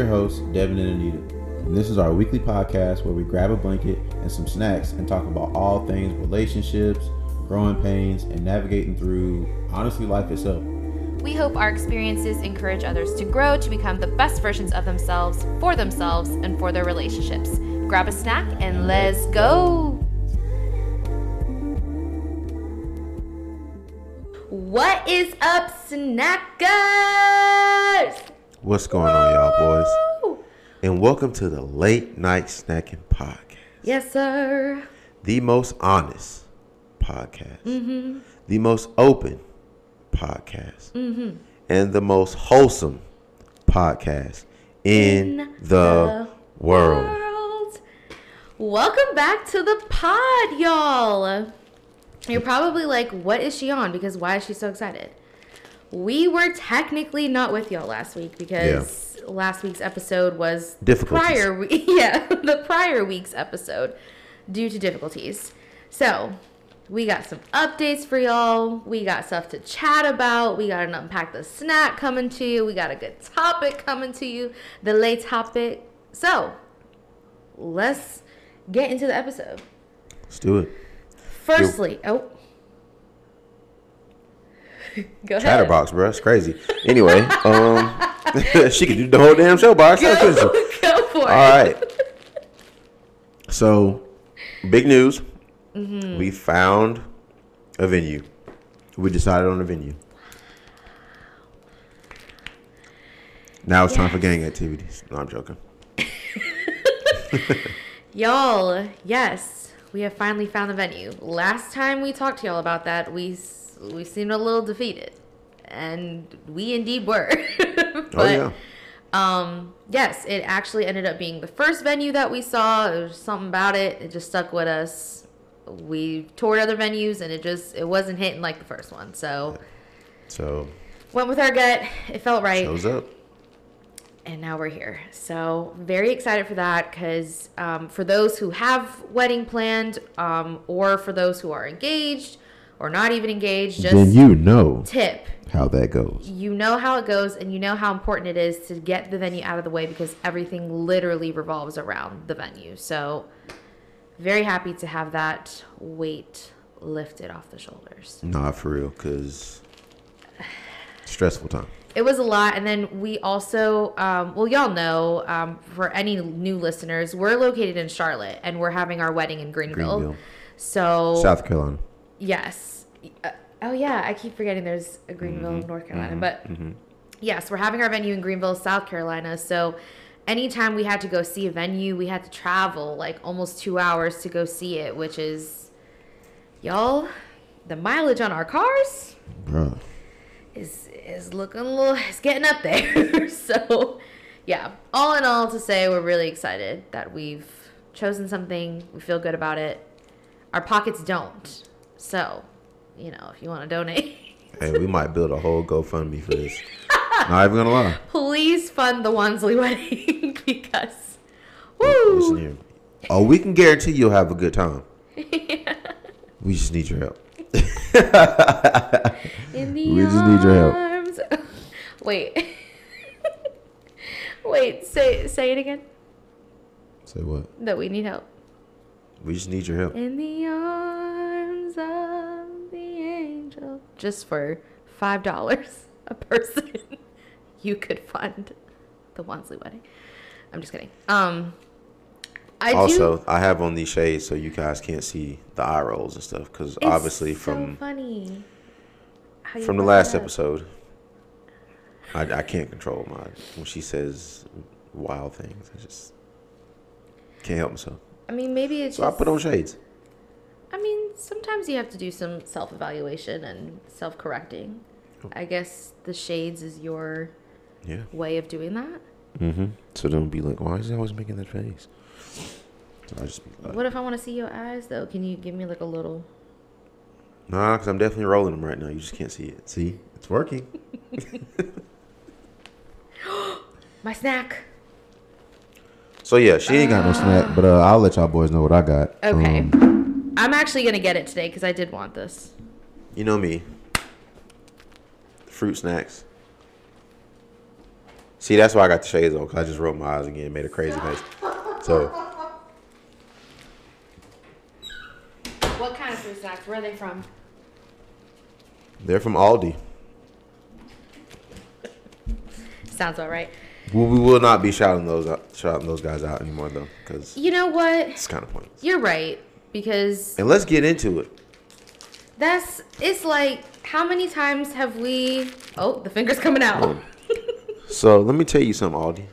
your hosts, Devin and Anita. And this is our weekly podcast where we grab a blanket and some snacks and talk about all things relationships, growing pains, and navigating through, honestly, life itself. We hope our experiences encourage others to grow to become the best versions of themselves, for themselves, and for their relationships. Grab a snack and let's go. What is up, snackers? What's going on, y'all boys? And welcome to the Late Night Snacking Podcast, Yes, sir. the most honest podcast, Mm-hmm. the most open podcast, Mm-hmm. and the most wholesome podcast in, the, world. world. Welcome back to the pod, y'all. You're probably like, what is she on? Because why is she so excited? We were technically not with y'all last week because last week's episode was prior we- yeah, the prior week's episode due to difficulties. So, we got some updates for y'all. We got stuff to chat about. We got an unpack the snack coming to you. We got a good topic coming to you. The late topic. So, let's get into the episode. Let's do it. Firstly, oh. Go ahead. Chatterbox, bro. It's crazy. Anyway, um, she could do the whole damn show by herself. Go, go for it. All right. So, big news. Mm-hmm. We found a venue. We decided on a venue. Now it's time for gang activities. No, I'm joking. Y'all, yes, we have finally found the venue. Last time we talked to y'all about that, we we seemed a little defeated, and we indeed were. but, oh yeah. Um, yes, it actually ended up being the first venue that we saw. There was something about it; it just stuck with us. We toured other venues, and it just it wasn't hitting like the first one. So So went with our gut. It felt right. shows up. and now we're here. So very excited for that because um, for those who have wedding planned, um, or for those who are engaged or not even engaged, just then you know tip. how that goes. You know how it goes, and you know how important it is to get the venue out of the way because everything literally revolves around the venue. So very happy to have that weight lifted off the shoulders. Nah, for real, cause stressful time. it was a lot and then we also um, well y'all know um, for any new listeners we're located in charlotte and we're having our wedding in greenville, Greenville. so South Carolina. Yes. Uh, oh yeah i keep forgetting there's a greenville Mm-hmm. north carolina but yes we're having our venue in greenville south carolina so anytime we had to go see a venue we had to travel like almost two hours to go see it which is y'all the mileage on our cars Bruh. is is looking a little it's getting up there. So yeah all in all to say we're really excited that we've chosen something we feel good about it. Our pockets don't so you know if you want to donate Hey, we might build a whole GoFundMe for this. Not even gonna lie. please fund the Wansley wedding because woo. Oh, we can guarantee you'll have a good time. We just need your help. in the We just need your help. wait wait say say it again Say what? that we need help We just need your help. In the arms of the angel. Just for five dollars a person, you could fund the Wansley wedding. I'm just kidding. Um, I also, do. I have on these shades so you guys can't see the eye rolls and stuff because obviously so from funny. from the last up. episode, I, I can't control my when she says wild things. I just can't help myself. I mean, maybe it's So I put on shades. I mean, sometimes you have to do some self evaluation and self correcting. Oh. I guess the shades is your Yeah. way of doing that. Mm-hmm. So don't be like, why is he always making that face? So I just uh, What if I want to see your eyes though? Can you give me like a little? nah, because I'm definitely rolling them right now. You just can't see it. See, it's working. My snack. So yeah, she ain't got No snack, but uh, I'll let y'all boys know what I got. Okay. Um, I'm actually gonna get it today because I did want this. You know me. Fruit snacks. See, that's why I got the shades on, because I just rolled my eyes again, and made a crazy face. So, What kind of fruit snacks? Where are they from? they're from Aldi. Sounds all right. We, we will not be shouting those out, shouting those guys out anymore, though, because You know what? it's kind of pointless. You're right because And let's get into it. that's it's like how many times have we? Oh, the finger's coming out. So, let me tell you something, Aldi.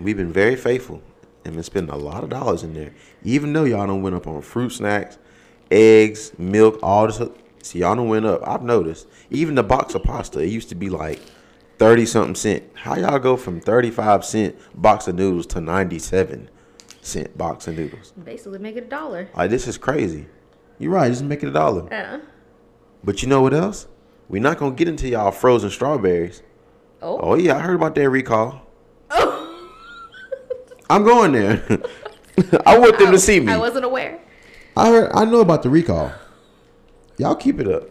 We've been very faithful and been spending a lot of dollars in there. Even though y'all don't went up on fruit snacks, eggs, milk, all this. See, y'all don't went up. I've noticed. Even the box of pasta, it used to be like 30 something cent. How y'all go from 35 cent box of noodles to 97 cent box of noodles? Basically, make it a dollar. Like, this is crazy. You're right. Just make it a dollar. Yeah. But you know what else? We're not going to get into y'all frozen strawberries. Oh. Oh, yeah. I heard about that recall. I'm going there. I want them to see me. I wasn't aware. I heard. I know about the recall. Y'all keep it up.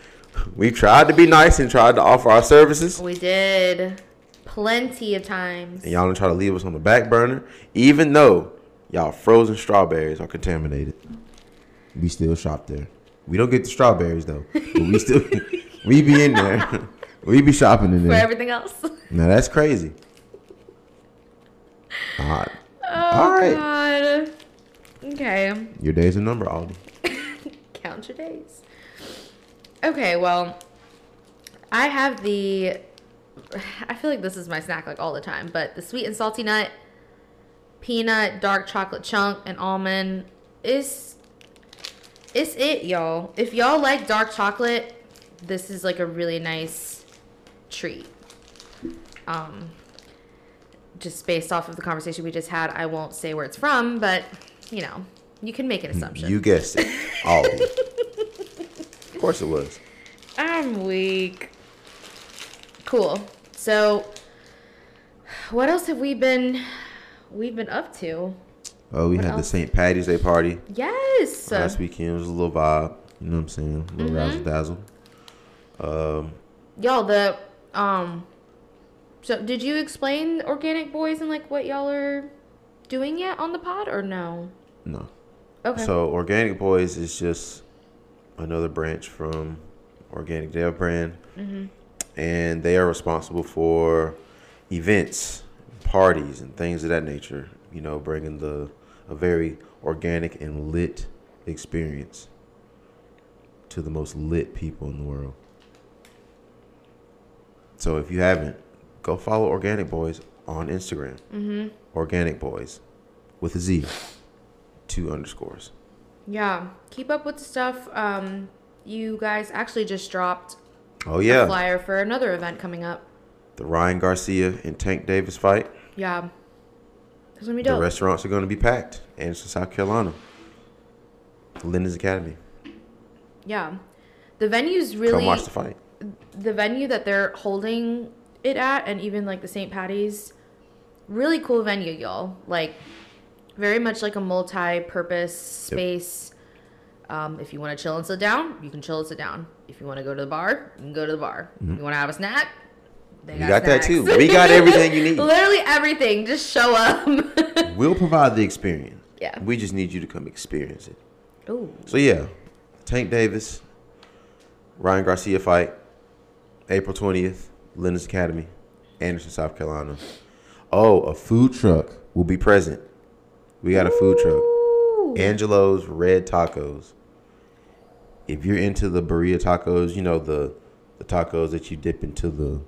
we tried to be nice and tried to offer our services. We did plenty of times. And y'all don't try to leave us on the back burner, even though y'all frozen strawberries are contaminated. We still shop there. We don't get the strawberries though, but we still we be in there. We be shopping in there For everything else. Now that's crazy. All right. Oh, all right. Oh, God. Okay. Your day's a number, Aldi. Count your days. Okay, well, I have the. I feel like this is my snack like all the time, but the sweet and salty nut, peanut, dark chocolate chunk, and almond is. It's it, y'all. If y'all like dark chocolate, this is like a really nice treat. Um, just based off of the conversation we just had, I won't say where it's from, but you know, you can make an assumption. You guessed it, Aldi. of course it was. I'm weak. Cool. So, what else have we been? We've been up to. Oh, we What had the? St. Patty's Day party Yes. last weekend. Was a little vibe. You know what I'm saying? A little Mm-hmm. razzle dazzle. Um, Y'all, the um. So, did you explain Organic Boys and like what y'all are doing yet on the pod or no? no. Okay. So Organic Boys is just another branch from Organic Dev brand, Mm-hmm. and they are responsible for events, parties, and things of that nature. You know, bringing the a very organic and lit experience to the most lit people in the world. So if you haven't, go follow Organic Boys on Instagram. mm-hmm. Organic Boys with a Z, two underscores. Yeah. Keep up with the stuff. Um, you guys actually just dropped Oh a yeah, flyer for another event coming up. the Ryan Garcia and Tank Davis fight. Yeah. It's gonna be The restaurants are going to be packed. Anderson, South Carolina. Linden's Academy. Yeah. The venue's really Come watch the fight. the venue that they're holding it at and even like the St. Patty's really cool venue, y'all. Like very much like a multi-purpose space. Um, if you want to chill and sit down, you can chill and sit down. If you want to go to the bar, you can go to the bar. If you want to have a snack, they We got that too. We got everything you need. Literally everything. Just show up. We'll provide the experience. yeah. We just need you to come experience it. Ooh. So yeah, Tank Davis, Ryan Garcia fight, April twentieth, Linden's Academy, Anderson, South Carolina. Oh, a food truck will be present. We got a food truck. Ooh. Angelo's Red Tacos. If you're into the burrito tacos, you know the the tacos that you dip into the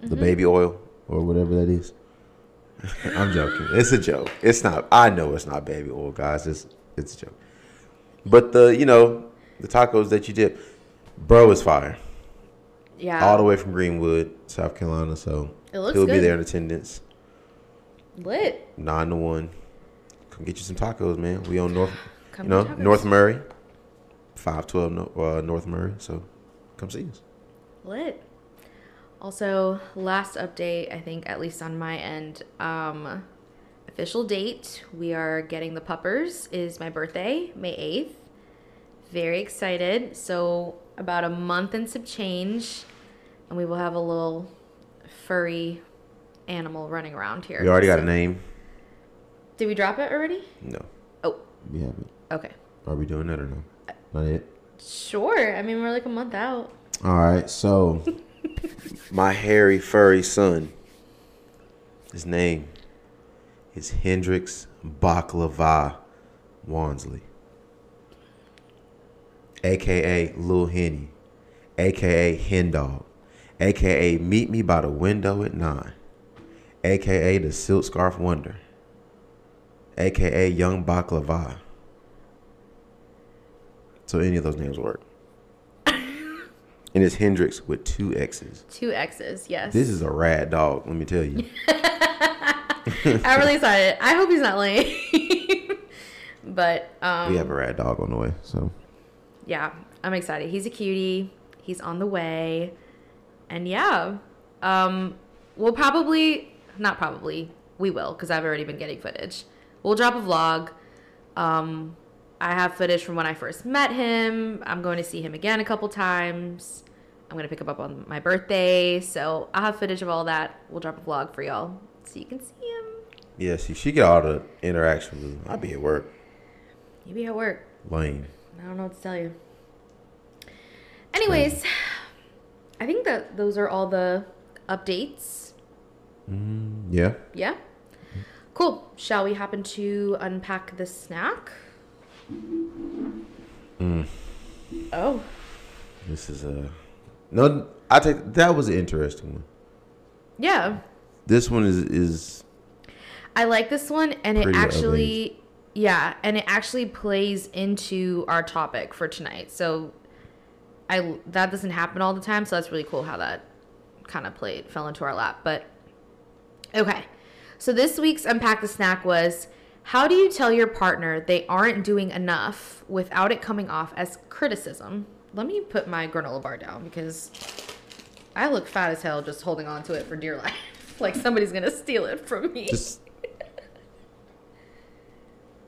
the Mm-hmm. baby oil. or whatever that is. I'm joking. It's a joke. It's not. I know it's not baby oil, guys. It's it's a joke. But the you know the tacos that you dip, bro, is fire. Yeah. All the way from Greenwood, South Carolina. So It looks he'll be there in attendance, Lit. nine to one. Come get you some tacos, man. We on North, Come you know. North Murray, five twelve uh, North Murray. So come see us. Lit. Also, last update, I think, at least on my end, um, official date, we are getting the puppers, is my birthday, May 8th. Very excited. So, about a month and some change, and we will have a little furry animal running around here. You already got a name? Did we drop it already? No. Oh, We haven't. okay. Are we doing that or no? Not yet. Sure. I mean, we're like a month out. All right. So My hairy, furry son. His name is Hendrix Baklava Wansley, aka Lil Henny, aka Hen Dog, aka Meet Me by the Window at Nine, aka the Silk Scarf Wonder, aka Young Baklava. So any of those names work. And it's Hendrix with two X's. Two X's. Yes. This is a rad dog, let me tell you. I'm really excited. I hope he's not lame. but um, We have a rad dog on the way, so yeah, I'm excited. He's a cutie. He's on the way, and yeah, um, we'll probably not probably we will because I've already been getting footage. We'll drop a vlog. Um, I have footage from when I first met him. I'm going to see him again a couple times. I'm gonna pick him up on my birthday, so I'll have footage of all that. We'll drop a vlog for y'all so you can see him. yeah, see, she get all the interaction with him. I be at work, You be at work. lame. I don't know what to tell you. Anyways, I think that those are all the updates. Mm, yeah, Yeah? Cool. Shall we happen to unpack the snack? Mm. Oh, this is a no. I take that was an interesting one. yeah. This one is is I like this one, and it actually, yeah, and it actually plays into our topic for tonight. So, I that doesn't happen all the time, so that's really cool how that kind of played fell into our lap. But okay, so this week's unpack the snack was how do you tell your partner they aren't doing enough without it coming off as criticism? Let me put my granola bar down because I look fat as hell just holding on to it for dear life. like somebody's gonna steal it from me. just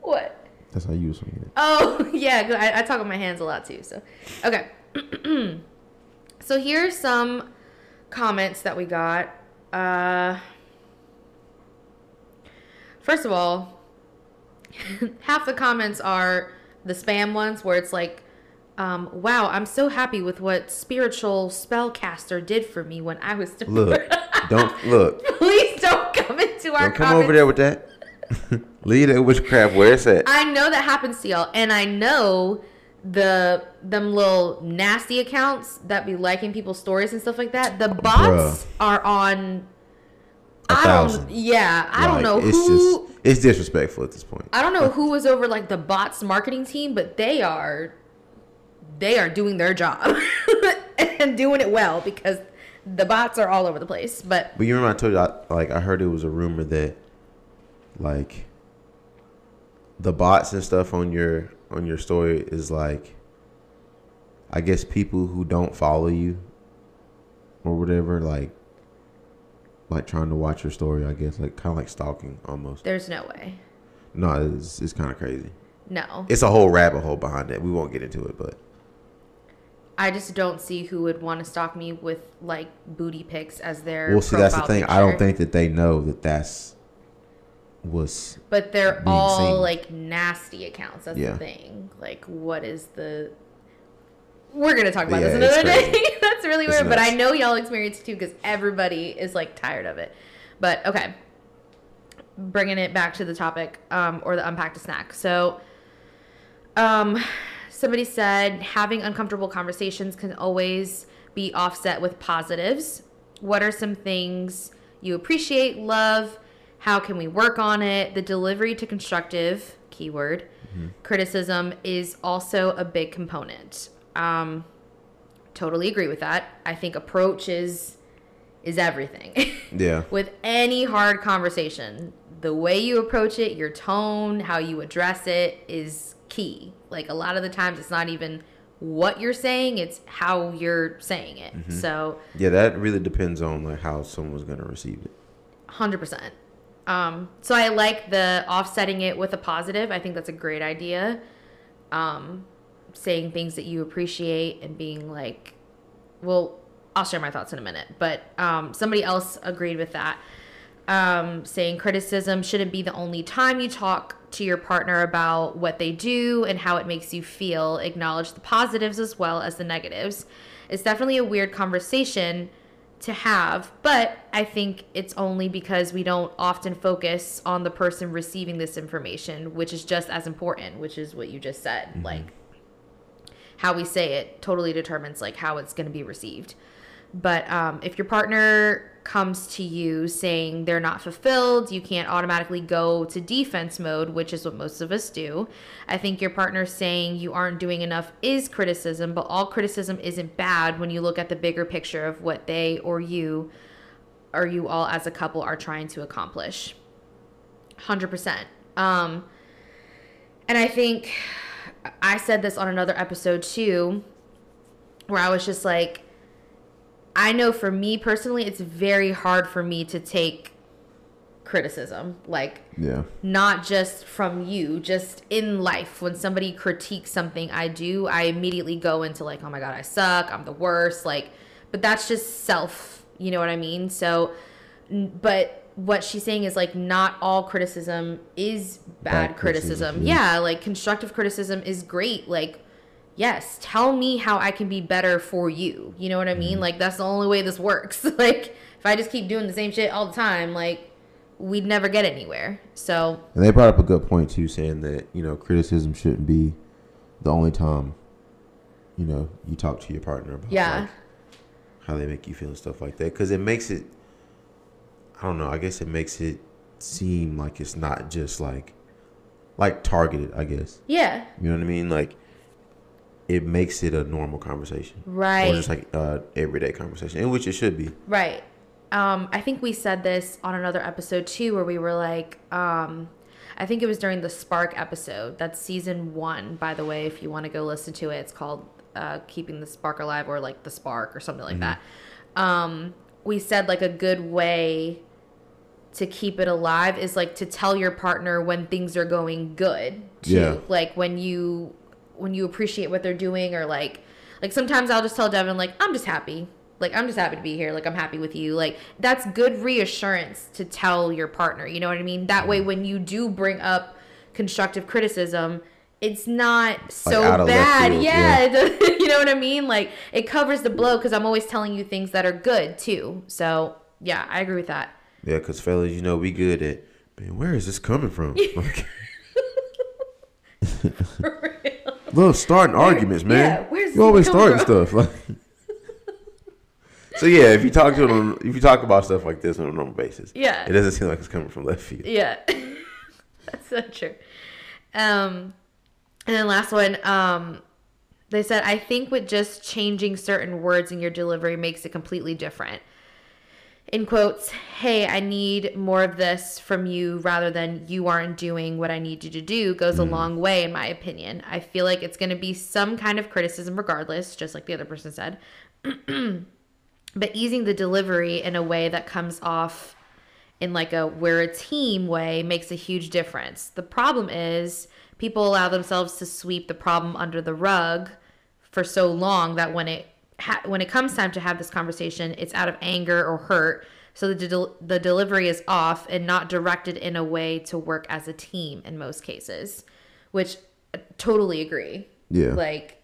What? that's how you swinging it. Oh, yeah, I, I talk with my hands a lot too. So, okay. so here's some comments that we got. Uh, first of all, half the comments are the spam ones where it's like, um, "Wow, I'm so happy with what spiritual spellcaster did for me when I was." look. don't look. Please don't come into our Don't come comments. over there with that. Leave that witchcraft where it's at. I know that happens to y'all, and I know the them little nasty accounts that be liking people's stories and stuff like that. The bots Bruh. are on. A I thousand. don't. Yeah, I don't know it's who. Just, it's disrespectful at this point. I don't know who was over like the bots marketing team, but they are. They are doing their job and doing it well because the bots are all over the place. But But you remember I told you, I, like I heard it was a rumor that, like, the bots and stuff on your on your story is like, I guess people who don't follow you, or whatever, like, like trying to watch your story. I guess like kind of like stalking almost. there's no way. No, it's it's kind of crazy. No. It's a whole rabbit hole behind it. We won't get into it, but I just don't see who would want to stalk me with like booty pics as their. well, see that's the thing. I don't think that they know that that's was But they're all seen. like nasty accounts. That's Yeah. the thing. Like, what is the? We're gonna talk about Yeah, this another day. That's really It's weird, but I know y'all experience it too because everybody is like tired of it. But okay, bringing it back to the topic um, or the unpacked snack. So, um, somebody said having uncomfortable conversations can always be offset with positives. What are some things you appreciate, love? How can we work on it? The delivery to constructive keyword criticism is also a big component. Um, totally agree with that. I think approach is is everything. yeah. with any hard conversation, the way you approach it, your tone, how you address it is key. Like a lot of the times, it's not even what you're saying; it's how you're saying it. So, Yeah, that really depends on like how someone's gonna receive it. hundred percent. Um, so I like the offsetting it with a positive. I think that's a great idea. Um, saying things that you appreciate and being like, well, I'll share my thoughts in a minute. But um, somebody else agreed with that. Um, saying criticism shouldn't be the only time you talk to your partner about what they do and how it makes you feel. Acknowledge the positives as well as the negatives. It's definitely a weird conversation to have, but I think it's only because we don't often focus on the person receiving this information, which is just as important, which is what you just said. Like how we say it totally determines like how it's going to be received. But um, if your partner comes to you saying they're not fulfilled, you can't automatically go to defense mode, which is what most of us do. I think your partner saying you aren't doing enough is criticism, but all criticism isn't bad when you look at the bigger picture of what they or you or you all as a couple are trying to accomplish. 100%. Um, and I think I said this on another episode too, where I was just like, I know for me personally, it's very hard for me to take criticism. Like, Yeah. not just from you, just in life. When somebody critiques something I do, I immediately go into like, oh my God, I suck. I'm the worst. Like, but that's just self. You know what I mean? So, but what she's saying is like, not all criticism is bad, Bad criticism. criticism, yeah. Yeah, like constructive criticism is great. Like, yes, tell me how I can be better for you. You know what I mean? Mm-hmm. Like, that's the only way this works. like, if I just keep doing the same shit all the time, like, we'd never get anywhere. So, And they brought up a good point too, saying that you know criticism shouldn't be the only time you know you talk to your partner about Yeah. like, how they make you feel and stuff like that because it makes it i don't know i guess it makes it seem like it's not just like like targeted. I guess yeah, you know what i mean like it makes it a normal conversation right. or just like uh everyday conversation in which it should be Right. Um, I think we said this on another episode too, where we were like, um, I think it was during the Spark episode. That's season one, by the way. If you want to go listen to it, it's called uh, "Keeping the Spark Alive" or like "The Spark" or something like that. Um, we said like a good way to keep it alive is like to tell your partner when things are going good too. Yeah. Like when you when you appreciate what they're doing or like like sometimes I'll just tell Devin like I'm just happy. Like I'm just happy to be here. Like I'm happy with you. Like that's good reassurance to tell your partner. You know what I mean? That way mm-hmm. when you do bring up constructive criticism, it's not so left bad. field, Yeah, yeah. you know what I mean? Like it covers the blow because I'm always telling you things that are good too. So yeah, I agree with that. yeah because fellas you know we good at man where is this coming from like, love starting arguments, man. yeah, where's you always starting stuff. Like, so yeah if you talk to them if you talk about stuff like this on a normal basis Yeah. it doesn't seem like it's coming from left field Yeah, that's so true. Um, and then last one, um, they said, I think with just changing certain words in your delivery makes it completely different. In quotes, hey, I need more of this from you rather than you aren't doing what I need you to do goes a mm. long way, in my opinion. I feel like it's going to be some kind of criticism regardless, just like the other person said. but easing the delivery in a way that comes off in like a we're a team way makes a huge difference. The problem is people allow themselves to sweep the problem under the rug for so long that when it ha- when it comes time to have this conversation, it's out of anger or hurt. So the del- the delivery is off and not directed in a way to work as a team in most cases, which I totally agree. Yeah. Like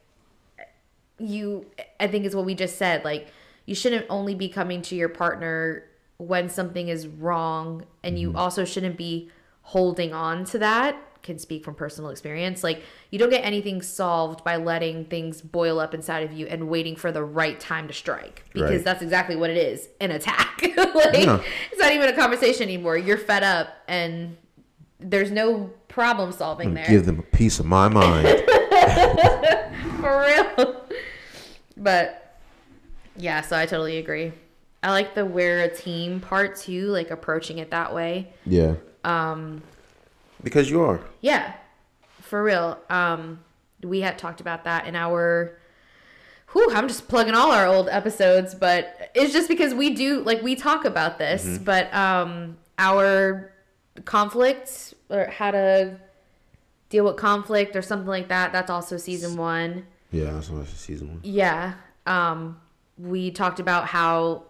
you I think is what we just said. Like you shouldn't only be coming to your partner when something is wrong and you mm-hmm. also shouldn't be holding on to that. Can speak from personal experience. Like you don't get anything solved by letting things boil up inside of you and waiting for the right time to strike. Because Right. that's exactly what it is, an attack. like Yeah. it's not even a conversation anymore. You're fed up and there's no problem solving there. give them a piece of my mind For real. But yeah, so I totally agree. I like the we're a team part too, like approaching it that way. yeah, um, because you are Yeah. For real. Um we had talked about that in our Whew, I'm just plugging all our old episodes, but it's just because we do like we talk about this, but um our conflict or how to deal with conflict or something like that, that's also season 1. yeah that's what season one Yeah. Um, we talked about how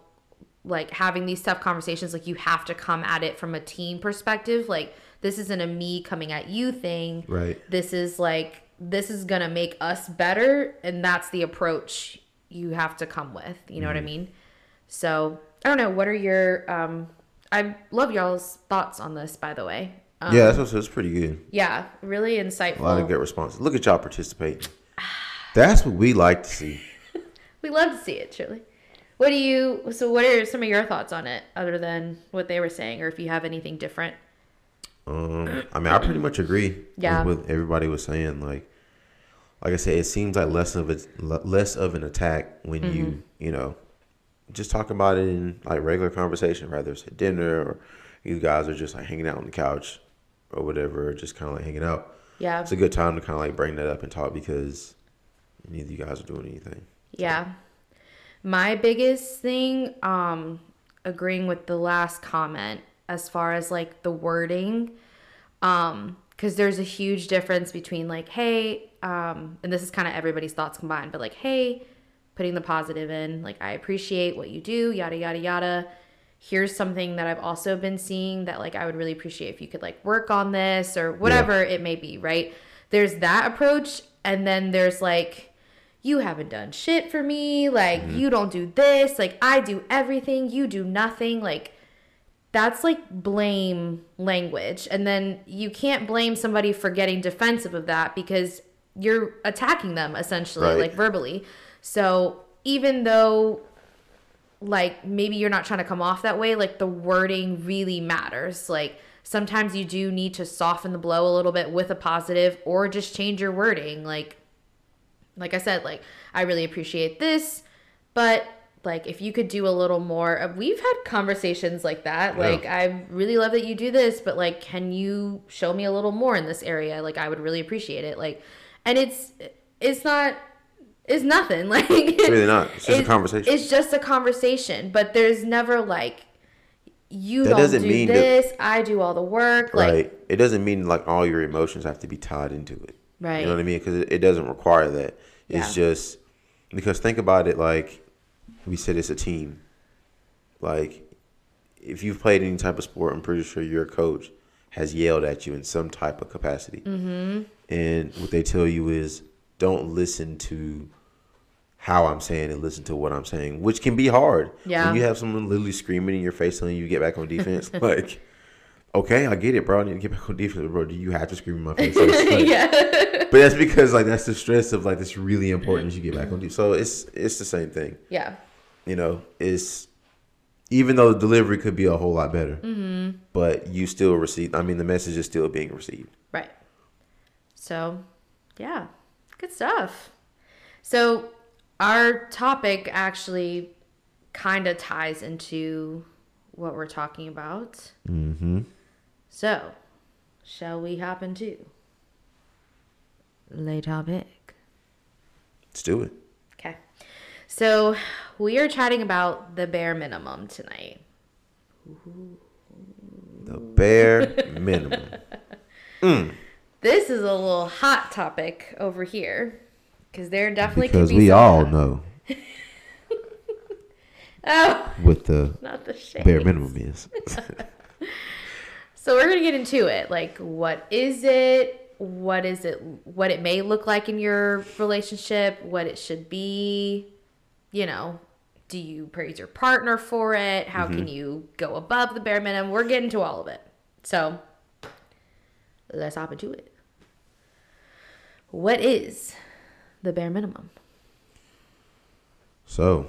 like having these tough conversations like you have to come at it from a team perspective like this isn't a me coming at you thing Right. this is like this is gonna make us better and that's the approach you have to come with you know what i mean so i don't know what are your um i love y'all's thoughts on this by the way um, yeah, that's it's pretty good. yeah really insightful A lot of good responses. Look at y'all participating. That's what we like to see. we love to see it truly what do you so what are some of your thoughts on it other than what they were saying or if you have anything different Um, I mean, I pretty much agree Yeah. with what everybody was saying. Like, like I said, it seems like less of a less of an attack when Mm-hmm. you you know just talk about it in like regular conversation, rather it's at dinner or you guys are just like hanging out on the couch or whatever, just kind of like hanging out. yeah It's a good time to kind of like bring that up and talk because neither of you guys are doing anything. Yeah. My biggest thing, um, agreeing with the last comment as far as like the wording, um, because there's a huge difference between like, hey, um, and this is kind of everybody's thoughts combined, but like, hey, putting the positive in, like, I appreciate what you do, yada, yada, yada. Here's something that I've also been seeing that like I would really appreciate if you could like work on this or whatever it may be, right? There's that approach, and then there's like, you haven't done shit for me. Like, you don't do this. Like, I do everything. You do nothing. Like, that's like blame language. And then you can't blame somebody for getting defensive of that because you're attacking them essentially, Right. like verbally. So, even though like maybe you're not trying to come off that way like the wording really matters like sometimes you do need to soften the blow a little bit with a positive or just change your wording like like i said like i really appreciate this but like if you could do a little more uh, we've had conversations like that Yeah. like i really love that you do this but like can you show me a little more in this area like i would really appreciate it like and it's it's not it's nothing like It's really not. It's just a conversation. it's just a conversation but there's never like you That don't do that- this i do all the work like right. It doesn't mean like all your emotions have to be tied into it. Right. You know what I mean? Because it, it doesn't require that. It's Yeah. just because think about it like we said it's a team. Like if you've played any type of sport, I'm pretty sure your coach has yelled at you in some type of capacity. Mm-hmm. And what they tell you is don't listen to how I'm saying and listen to what I'm saying, which can be hard. Yeah. When you have someone literally screaming in your face telling you to get back on defense, like, okay, I get it, bro. I need to get back on defense, bro. Do you have to scream in my face? Like, yeah but that's because like that's the stress of like it's really important you get back on defense. So it's it's the same thing. yeah You know, it's even though the delivery could be a whole lot better, but you still receive. I mean, the message is still being received. Right. So, yeah, good stuff. So, our topic actually kind of ties into what we're talking about. Mm-hmm. So, shall we hop into lay topic? Let's do it. So, we are chatting about the bare minimum tonight. The bare minimum. Hmm. This is a little hot topic over here because there definitely Because be we all know Oh, what the not the bare minimum is. So we're gonna get into it. Like, what is it? What is it? What it may look like in your relationship? What it should be? You know, do you praise your partner for it? How can you go above the bare minimum? We're getting to all of it. So let's hop into it. What is the bare minimum? So,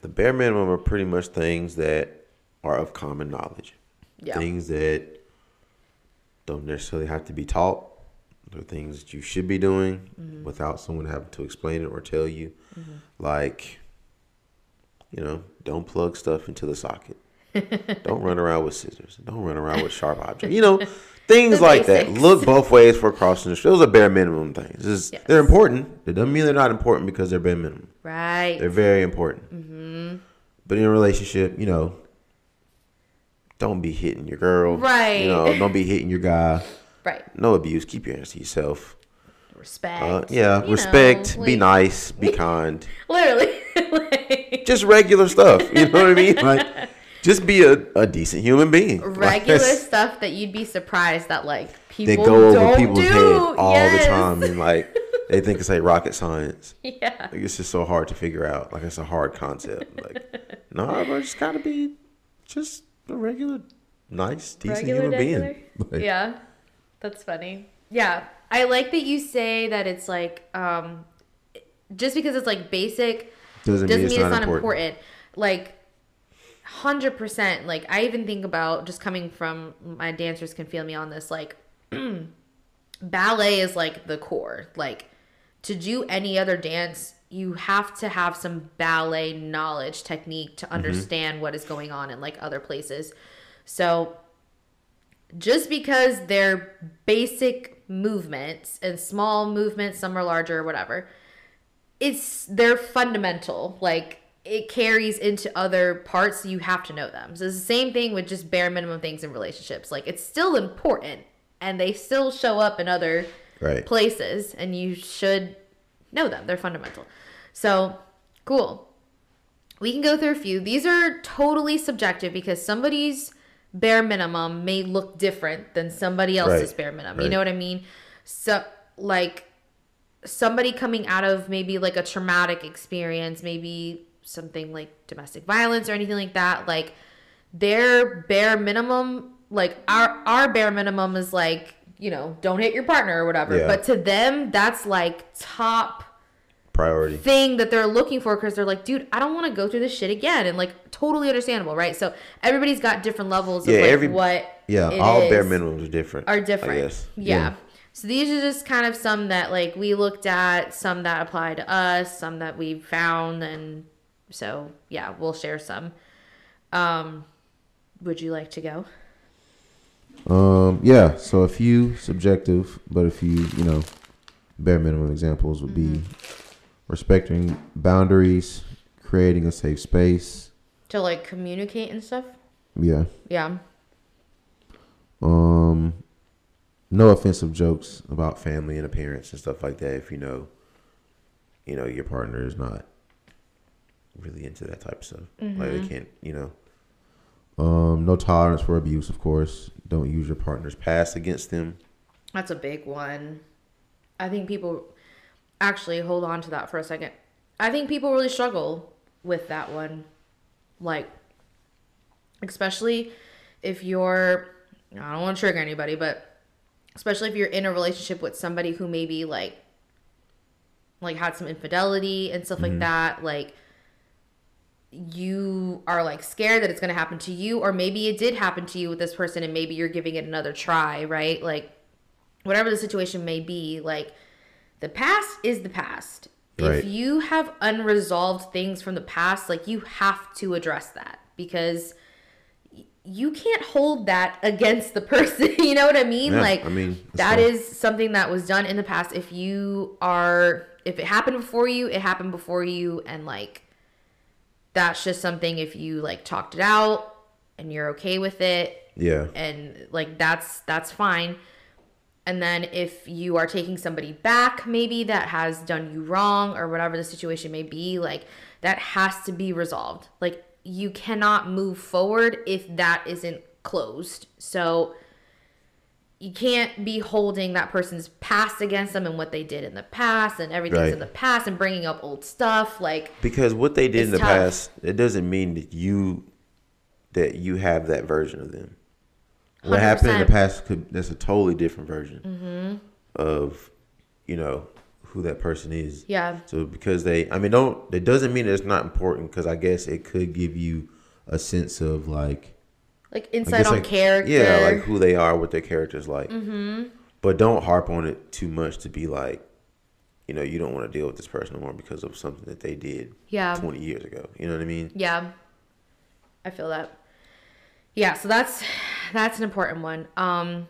the bare minimum are pretty much things that are of common knowledge. Yeah. Things that don't necessarily have to be taught. They're things that you should be doing Mm-hmm. without someone having to explain it or tell you. Like, you know, don't plug stuff into the socket. don't run around with scissors. Don't run around with sharp objects. You know, things The like that. Look both ways for crossing the street. Those are bare minimum things. Is- Yes. They're important. It doesn't mean they're not important because they're bare minimum. Right. They're very important. Mm-hmm. But in a relationship, you know, don't be hitting your girl. Right. You know, don't be hitting your guy. right. No abuse. Keep your hands to yourself. Respect. Uh, yeah, you know, respect. be nice. Be kind. Literally. like, just regular stuff. You know what I mean? Like, just be a, a decent human being. Regular that's- stuff that you'd be surprised that like they people go over don't people's do. head all Yes. the time, and like they think it's like rocket science. yeah. Like it's just so hard to figure out. Like it's a hard concept. Like, no, bro, just gotta be just a regular, nice, decent Regular, human regular. being. Like, yeah, that's funny. Yeah, I like that you say that it's like um, just because it's like basic Doesn't, doesn't mean it's not, important. important. Like, hundred percent. Like I even think about just coming from my dancers can feel me on this. Like, ballet is like the core. Like to do any other dance, you have to have some ballet knowledge, technique to understand what is going on in like other places. So just because they're basic movements and small movements, some are larger or whatever, it's they're fundamental. Like it carries into other parts, so you have to know them. So it's the same thing with just bare minimum things in relationships. Like it's still important and they still show up in other Right. places and you should know them. They're fundamental. So cool. We can go through a few. These are totally subjective because somebody's bare minimum may look different than somebody else's Right. bare minimum. You know what I mean? So like somebody coming out of maybe like a traumatic experience, maybe something like domestic violence or anything like that, like their bare minimum, like our our bare minimum is like, you know, don't hit your partner or whatever. Yeah. But to them, that's like top Priority. thing that they're looking for because they're like, dude, I don't want to go through this shit again, and like totally understandable, right? So everybody's got different levels of Yeah, like every- what Yeah, all bare minimums are different. are I different. guess. Yeah. So these are just kind of some that like we looked at, some that apply to us, some that we found, and so yeah, we'll share some. Um, would you like to go? Um, yeah. So a few subjective, but a few, you know, bare minimum examples would be respecting boundaries, creating a safe space. To like communicate and stuff. Yeah. Yeah. Um, no offensive jokes. About family and appearance and stuff like that. If you know, you know, your partner is not really into that type of stuff. Like Mm-hmm. they can't, you know, Um, no tolerance for abuse, of course. don't use your partner's past against them. That's a big one. I think people actually hold on to that for a second. I think people really struggle with that one. Like, especially if you're, I don't want to trigger anybody, but especially if you're in a relationship with somebody who maybe like, like had some infidelity and stuff like mm-hmm. that, like, you are like scared that it's going to happen to you or maybe it did happen to you with this person and maybe you're giving it another try right like whatever the situation may be like the past is the past. Right. if you have unresolved things from the past like you have to address that because you can't hold that against the person you know what i mean? Yeah, like I mean, that is something that was done in the past. If you are if it happened before you it happened before you and like that's just something if you like talked it out and you're okay with it Yeah. and like that's that's fine and then if you are taking somebody back maybe that has done you wrong or whatever the situation may be like that has to be resolved like you cannot move forward if that isn't closed so you can't be holding that person's past against them and what they did in the past and everything's Right. in the past and bringing up old stuff like Because what they did in the tough. past, it doesn't mean that you that you have that version of them. What happened in the past could that's a totally different version Mm-hmm. of you know who that person is. yeah So because they, I mean, don't it doesn't mean it's not important because I guess it could give you a sense of like like insight on like, character Yeah, like who they are, what their character's like. Mm-hmm. But don't harp on it too much to be like, you know, you don't want to deal with this person anymore because of something that they did Yeah. 20 years ago. You know what I mean? Yeah. I feel that. Yeah, so that's that's an important one. Um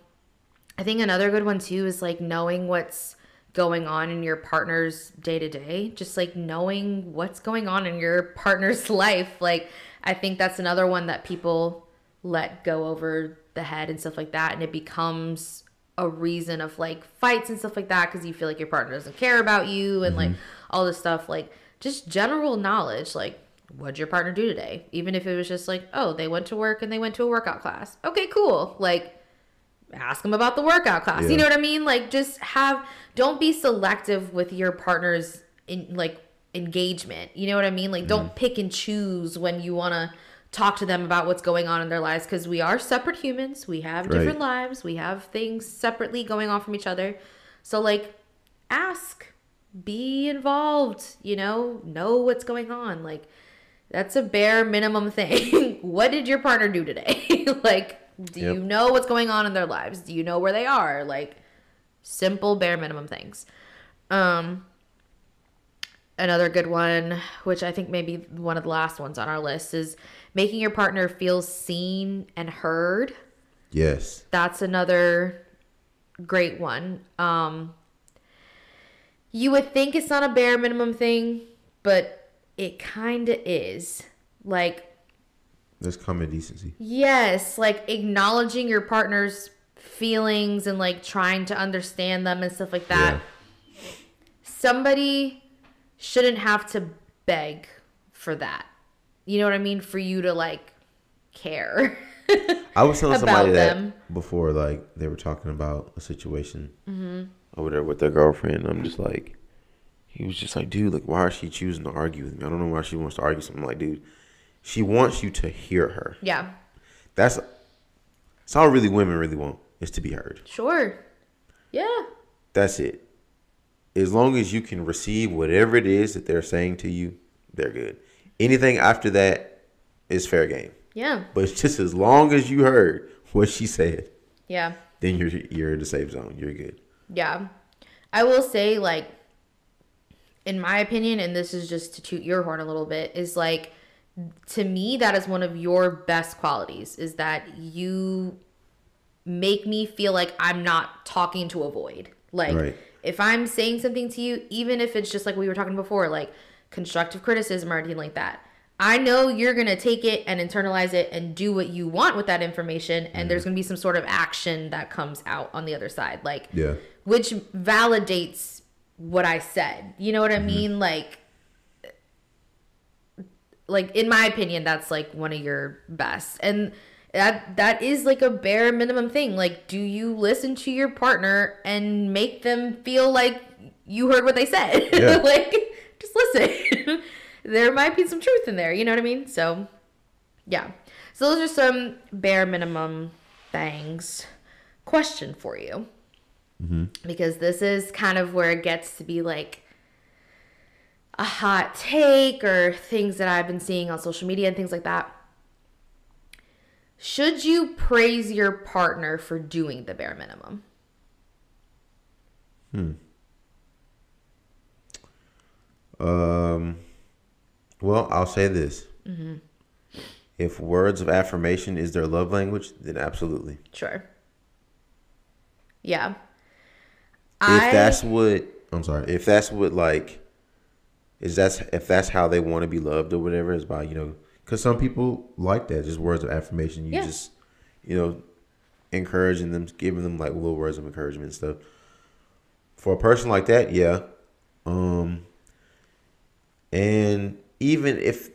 I think another good one too is like knowing what's going on in your partner's day to day, just like knowing what's going on in your partner's life. Like I think that's another one that people let go over the head and stuff like that. And it becomes a reason of like fights and stuff like that because you feel like your partner doesn't care about you and like all this stuff. Like just general knowledge. Like what'd your partner do today? Even if it was just like oh they went to work and they went to a workout class. Okay cool. Like ask them about the workout class. You know what i mean? Like just have don't be selective with your partner's in like engagement. You know what i mean? Like don't mm-hmm. pick and choose when you want to talk to them about what's going on in their lives because we are separate humans. We have different lives. We have things separately going on from each other. So like ask. Be involved you know? Know what's going on. Like that's a bare minimum thing what did your partner do today like do Yep. you know what's going on in their lives do you know where they are like simple bare minimum things um another good one which i think maybe one of the last ones on our list is making your partner feel seen and heard Yes. that's another great one. Um, you would think it's not a bare minimum thing, but it kind of is. Like, There's common decency. yes, like acknowledging your partner's feelings and like trying to understand them and stuff like that. Somebody shouldn't have to beg for that. You know what I mean? For you to like care. I was telling somebody that before, like they were talking about a situation mm-hmm. over there with their girlfriend. I'm just like, he was just like, dude, like, why is she choosing to argue with me? I don't know why she wants to argue something. Like, dude, she wants you to hear her. yeah, That's that's all really women really want is to be heard. sure. Yeah. That's it. As long as you can receive whatever it is that they're saying to you, they're good. Anything after that is fair game. Yeah. But it's just as long as you heard what she said, Yeah. then you're you're in the safe zone. You're good. Yeah. I will say, like, in my opinion, and this is just to toot your horn a little bit, is like, to me, that is one of your best qualities is that you make me feel like I'm not talking to a void. Like, Right. if I'm saying something to you, even if it's just like we were talking before, like constructive criticism or anything like that, I know you're going to take it and internalize it and do what you want with that information. And mm-hmm. there's going to be some sort of action that comes out on the other side. Like, Yeah. which validates what I said. You know what I mm-hmm. mean? Like like in my opinion that's like one of your best. And that that is like a bare minimum thing. Like do you listen to your partner and make them feel like you heard what they said? Yeah. like just listen. there might be some truth in there, you know what I mean? So yeah. So those are some bare minimum things. Question for you because this is kind of where it gets to be like a hot take or things that I've been seeing on social media and things like that. Should you praise your partner for doing the bare minimum? Hmm. Um. Well, I'll say this. Mm-hmm. If words of affirmation is their love language, then absolutely. Sure. Yeah. If that's what I'm sorry, if that's what like is that's if that's how they want to be loved or whatever is by you know because some people like that just words of affirmation. You Yeah. just you know encouraging them, giving them like little words of encouragement and stuff. For a person like that, yeah. Um. And even if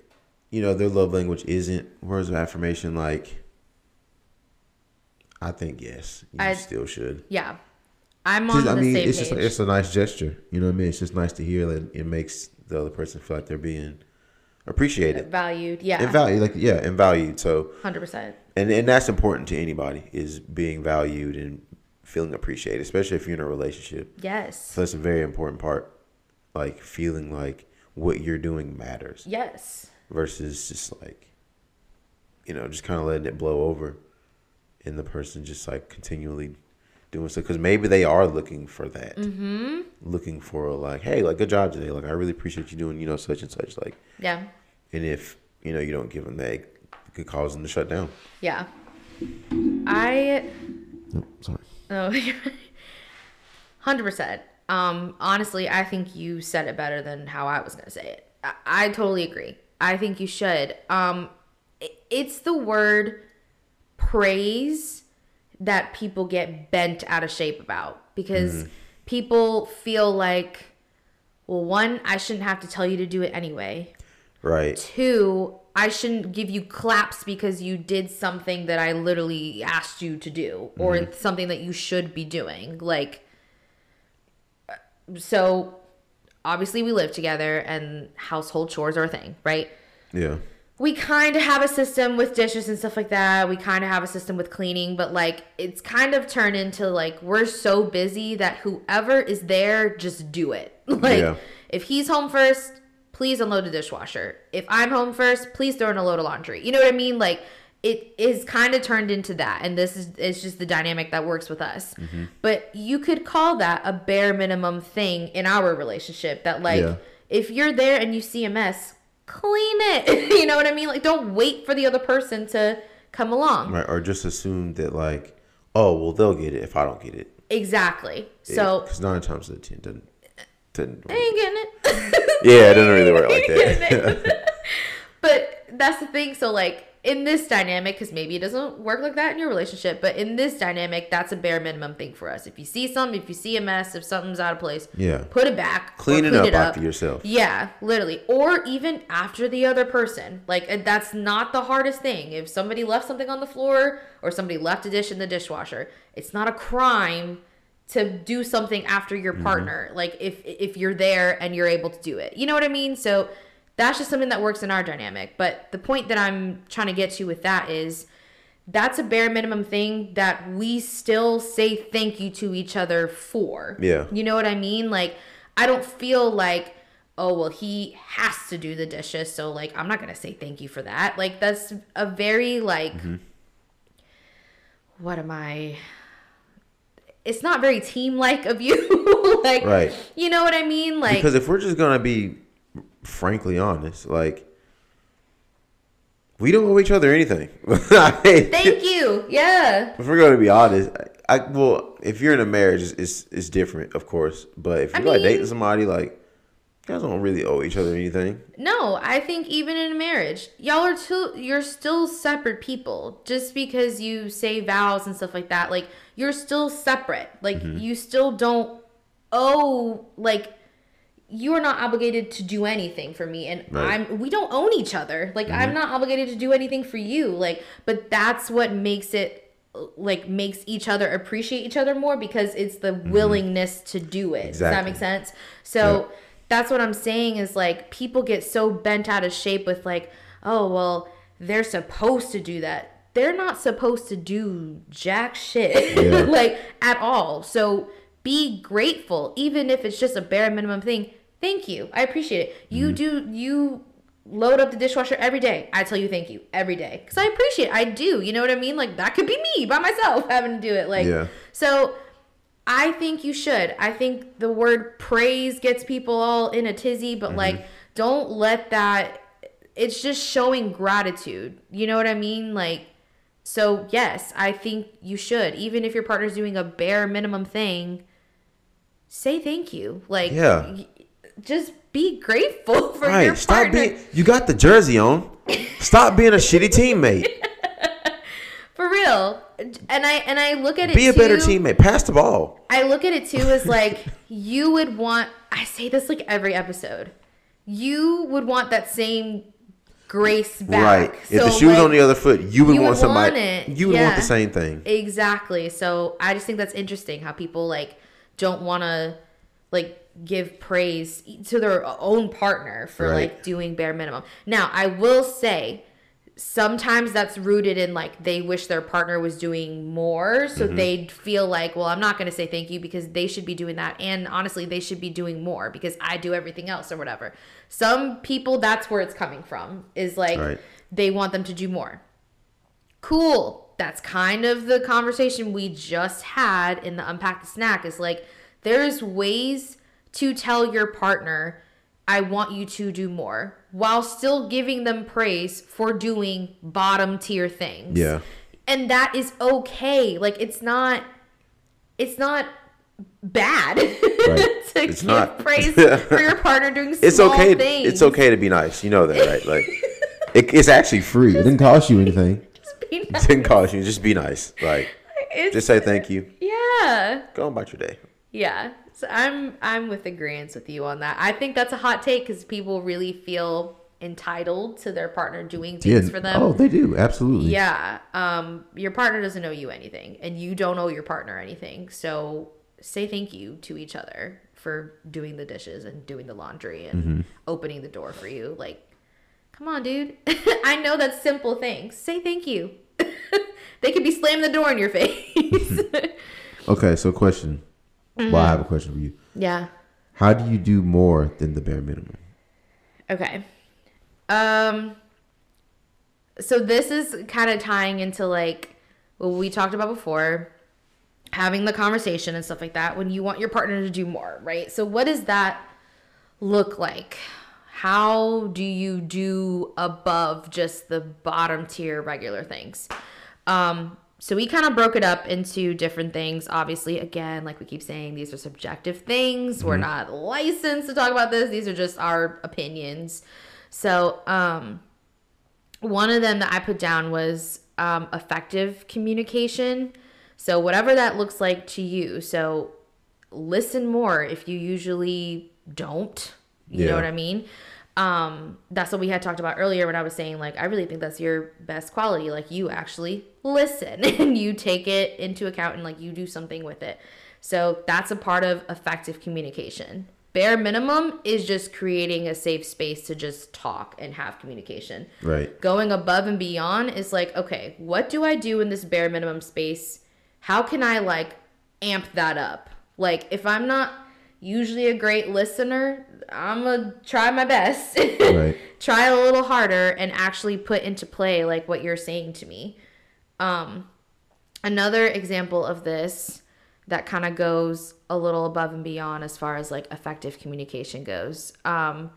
you know their love language isn't words of affirmation, like I think yes, you I- still should. yeah. I'm on Just, the I mean, same it's page. just it's a nice gesture. You know what I mean? It's just nice to hear that it makes the other person feel like they're being appreciated valued. Yeah. and valued. Like yeah, and valued. So 100%. and and that's important to anybody is being valued and feeling appreciated, especially if you're in a relationship. Yes. So that's a very important part. Like feeling like what you're doing matters Yes. versus just like you know just kind of letting it blow over and the person just like continually doing stuff because maybe they are looking for that mm-hmm. looking for like hey like good job today like i really appreciate you doing you know such and such like Yeah. and if you know you don't give them that it could cause them to shut down Yeah. I Oh, sorry Oh, hundred percent. Um, honestly, I think you said it better than how I was gonna say it. I, I totally agree. I think you should. Um, i- it's the word praise that people get bent out of shape about because people feel like well, one, I shouldn't have to tell you to do it anyway. Right. Two, I shouldn't give you claps because you did something that I literally asked you to do or Mm-hmm. something that you should be doing. Like, so obviously we live together and household chores are a thing, right? Yeah. We kind of have a system with dishes and stuff like that. We kind of have a system with cleaning, but like it's kind of turned into like we're so busy that whoever is there just do it. Like Yeah. if he's home first, please unload the dishwasher. If I'm home first, please throw in a load of laundry. You know what I mean? Like it is kind of turned into that and this is it's just the dynamic that works with us. Mm-hmm. But you could call that a bare minimum thing in our relationship that like Yeah. if you're there and you see a mess, clean it. you know what I mean? Like, don't wait for the other person to come along. Right. Or just assume that like, oh well, they'll get it if I don't get it. Exactly. So, because nine times out of ten doesn't. doesn't I ain't getting it. yeah, it doesn't really work like that. but that's the thing. So, like, in this dynamic, because maybe it doesn't work like that in your relationship, but in this dynamic, that's a bare minimum thing for us. If you see something, if you see a mess, if something's out of place, Yeah. put it back. or Clean it up after yourself. Yeah, literally. Or even after the other person. Like, that's not the hardest thing. If somebody left something on the floor or somebody left a dish in the dishwasher, it's not a crime to do something after your Mm-hmm. partner. Like, if if you're there and you're able to do it. You know what I mean? So that's just something that works in our dynamic. But the point that I'm trying to get to with that is that's a bare minimum thing that we still say thank you to each other for. Yeah. You know what I mean? Like, I don't feel like, oh, well, he has to do the dishes. So, like, I'm not going to say thank you for that. Like, that's a very, like, mm-hmm. what am I? It's not very team like of you. like, Right. you know what I mean? Like, because if we're just gonna be frankly honest, like we don't owe each other anything. thank you. Yeah. If we're gonna be honest, I well, if you're in a marriage, it's it's, it's different, of course. But if I you're like mean- dating somebody, like you guys don't really owe each other anything. No, I think even in a marriage, y'all are still you're still separate people. Just because you say vows and stuff like that, like you're still separate. Like mm-hmm. you still don't owe like you are not obligated to do anything for me and Right. I'm we don't own each other. Like I'm mm-hmm. not obligated to do anything for you. Like but that's what makes it like makes each other appreciate each other more because it's the mm-hmm. willingness to do it. Does that make sense? So Yeah. that's what I'm saying is like people get so bent out of shape with like, oh well, they're supposed to do that. They're not supposed to do jack shit Yeah. like at all. So be grateful, even if it's just a bare minimum thing. Thank you. I appreciate it. You mm-hmm. do you load up the dishwasher every day. I tell you thank you every day because I appreciate. It. I do. You know what I mean? Like that could be me by myself having to do it. Like Yeah. so. I think you should. I think the word praise gets people all in a tizzy, but mm-hmm. like don't let that it's just showing gratitude. You know what I mean? Like so yes, I think you should. Even if your partner's doing a bare minimum thing, say thank you. Like Yeah. Just be grateful for your Right. Stop partner. being you got the jersey on. Stop being a shitty teammate. for real. And I and I look at it Be a better teammate. Pass the ball. I look at it too as like you would want. I say this like every episode. You would want that same grace back. Right. If the shoe was like, on the other foot, you would you want would somebody. want. You would want the same thing. exactly. So I just think that's interesting how people like don't want to like give praise to their own partner for Right. like doing bare minimum. Now I will say sometimes that's rooted in like they wish their partner was doing more so Mm-hmm. they'd feel like well i'm not going to say thank you because they should be doing that and honestly they should be doing more because i do everything else or whatever some people that's where it's coming from is like Right. they want them to do more cool that's kind of the conversation we just had in the unpack the snack is like there's ways to tell your partner i want you to do more while still giving them praise for doing bottom tier things Yeah. and that is okay like it's not it's not bad to It's give not. praise for your partner doing small It's okay. things It's okay to be nice. You know that, right? Like, it, it's actually free. It didn't cost you anything. Just be It didn't cost you. Just be nice. Like, It's- just say thank you. yeah Go on about your day. Yeah. So I'm I'm with agreement with you on that. I think that's a hot take because people really feel entitled to their partner doing things for them. Oh, they do absolutely. Yeah. Um, your partner doesn't owe you anything, and you don't owe your partner anything. So say thank you to each other for doing the dishes and doing the laundry and Mm-hmm. opening the door for you. Like, come on, dude. I know that's simple things. Say thank you. they could be slamming the door in your face. Okay, so question. Well, I have a question for you. yeah. How do you do more than the bare minimum? Okay. Um so this is kind of tying into like what we talked about before, having the conversation and stuff like that when you want your partner to do more, right? So what does that look like? How do you do above just the bottom tier regular things? Um so we kind of broke it up into different things. Obviously, again, like we keep saying, these are subjective things. We're not licensed to talk about this. These are just our opinions. So, um, one of them that I put down was um, effective communication. So, whatever that looks like to you. So, listen more if you usually don't. You Yeah. know what I mean? Um, that's what we had talked about earlier when I was saying, like, I really think that's your best quality. Like, you actually listen and you take it into account and, like, you do something with it. So, that's a part of effective communication. Bare minimum is just creating a safe space to just talk and have communication Right. going above and beyond is like okay what do i do in this bare minimum space how can i like amp that up like if i'm not usually a great listener i'm gonna try my best Right. try a little harder and actually put into play like what you're saying to me um another example of this that kind of goes a little above and beyond as far as like effective communication goes um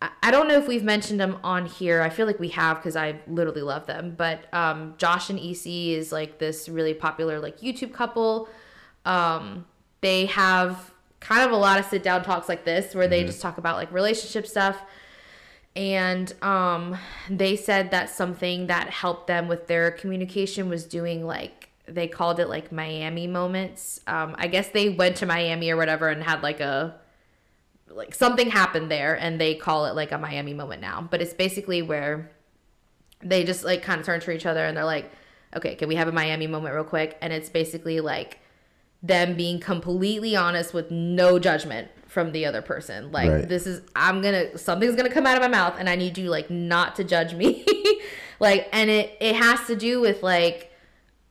I- I don't know if we've mentioned them on here. I feel like we have because I literally love them. But um, Josh and EC is like this really popular like YouTube couple. Um, they have kind of a lot of sit down talks like this where they just talk about like relationship stuff. And um, they said that something that helped them with their communication was doing like they called it like Miami moments. Um, I guess they went to Miami or whatever and had like a like something happened there and they call it like a Miami moment now. But it's basically where they just like kind of turn to each other and they're like, okay, can we have a Miami moment real quick? And it's basically like them being completely honest with no judgment from the other person. Like, Right. this is, I'm gonna, something's gonna come out of my mouth and I need you like not to judge me. like, and it, it has to do with like,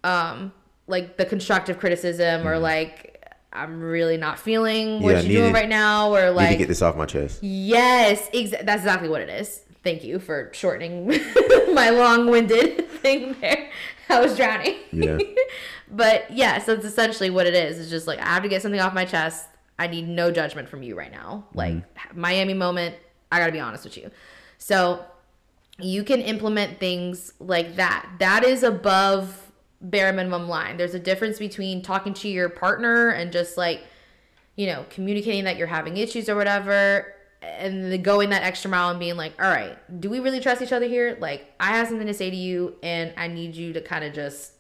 um, like the constructive criticism or like, I'm really not feeling what Yeah, you're doing right now, or Need to like get this off my chest. Yes, exa- that's exactly what it is. Thank you for shortening my long-winded thing there. I was drowning. Yeah. But yeah, so it's essentially what it is. It's just like I have to get something off my chest. I need no judgment from you right now. Mm-hmm. Like Miami moment, I got to be honest with you. So you can implement things like that. That is above bare minimum line. There's a difference between talking to your partner and just like, you know, communicating that you're having issues or whatever, and then going that extra mile and being like, all right, do we really trust each other here? Like, I have something to say to you, and I need you to kind of just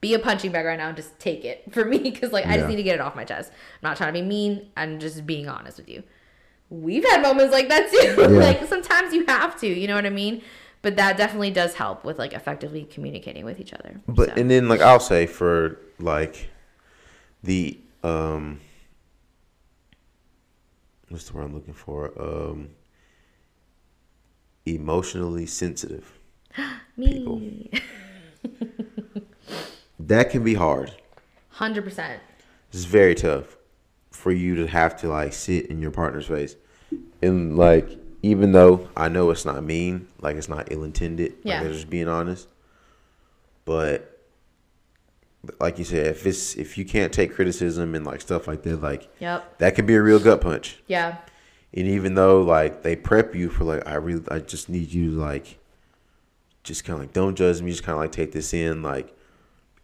be a punching bag right now and just take it for me because like I just Yeah. need to get it off my chest. I'm not trying to be mean. I'm just being honest with you. We've had moments like that too. Yeah. like sometimes you have to, you know what I mean? But that definitely does help with like effectively communicating with each other. But So, and then like I'll say for like the um what's the word I'm looking for? Um emotionally sensitive. me, That can be hard. hundred percent. It's very tough for you to have to like sit in your partner's face. And like even though I know it's not mean, like it's not ill intended, Yeah. like just being honest. But like you said, if it's if you can't take criticism and like stuff like that, like Yep. that can be a real gut punch. Yeah. And even though like they prep you for like I really I just need you to like just kind of like don't judge me, just kind of like take this in. Like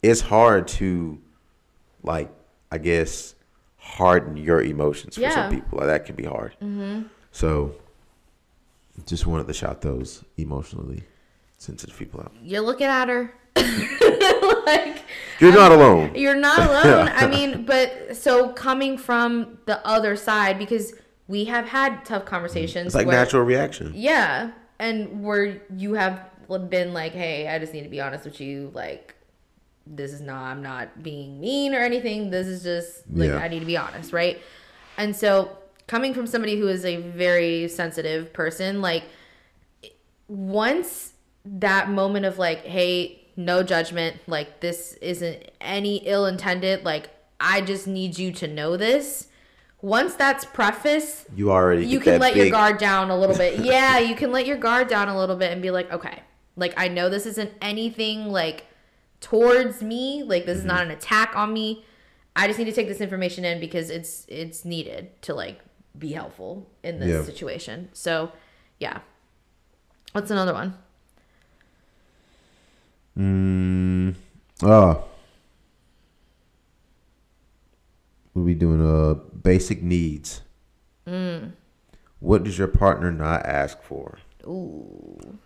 it's hard to like I guess harden your emotions for Yeah. some people. Like that can be hard. Mm-hmm. So just wanted to shout those emotionally sensitive people out. You're looking at her. like You're not alone. You're not alone. I mean, but so coming from the other side, because we have had tough conversations. It's like where- natural reaction. Yeah, and where you have been like, "Hey, I just need to be honest with you. Like, this is not. I'm not being mean or anything. This is just like Yeah. I need to be honest, right?" And so, coming from somebody who is a very sensitive person, like once that moment of like, "Hey, no judgment. Like, this isn't any ill intended. Like, I just need you to know this." Once that's preface, You already you can let your guard down a little bit. Yeah, you can let your guard down a little bit and be like, okay, like I know this isn't anything like towards me. Like this is Mm-hmm. not an attack on me. I just need to take this information in because it's it's needed to like be helpful in this Yeah. situation. So, yeah. What's another one? Mm, oh. We'll be doing uh basic needs. Mm. What does your partner not ask for? Ooh.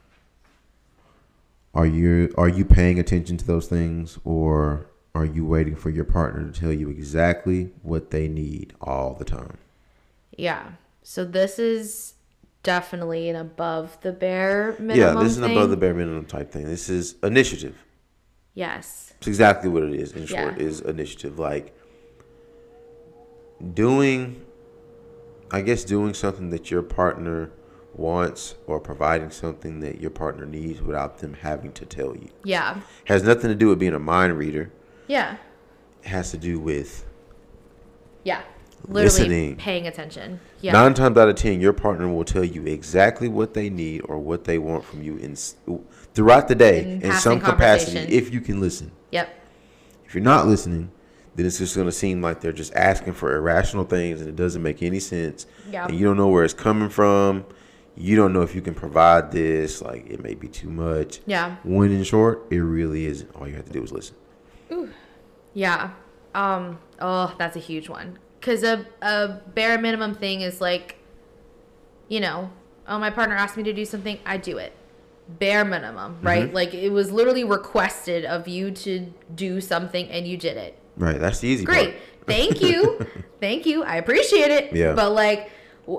Are you are you paying attention to those things or are you waiting for your partner to tell you exactly what they need all the time? Yeah. So this is definitely an above the bare minimum. Yeah, this is an thing. above the bare minimum type thing. This is initiative. Yes. It's exactly what it is. In short, Yeah. is initiative. Like doing, I guess, doing something that your partner wants or providing something that your partner needs without them having to tell you. Yeah. Has nothing to do with being a mind reader. Yeah. It has to do with Yeah. Literally Listening. paying attention. Yeah. nine times out of ten, your partner will tell you exactly what they need or what they want from you in throughout the day In in, some capacity if you can listen. yep. If you're not listening, then it's just going to seem like they're just asking for irrational things and it doesn't make any sense. Yeah. And you don't know where it's coming from. You don't know if you can provide this. Like, it may be too much. Yeah. When in short, it really isn't. All you have to do is listen. Ooh. Yeah. Um. Oh, that's a huge one. Cause a a bare minimum thing is like, you know, oh my partner asked me to do something, I do it. Bare minimum, right? Mm-hmm. Like it was literally requested of you to do something and you did it. Right. That's the easy Great. Thank you. Thank you. I appreciate it. Yeah. But like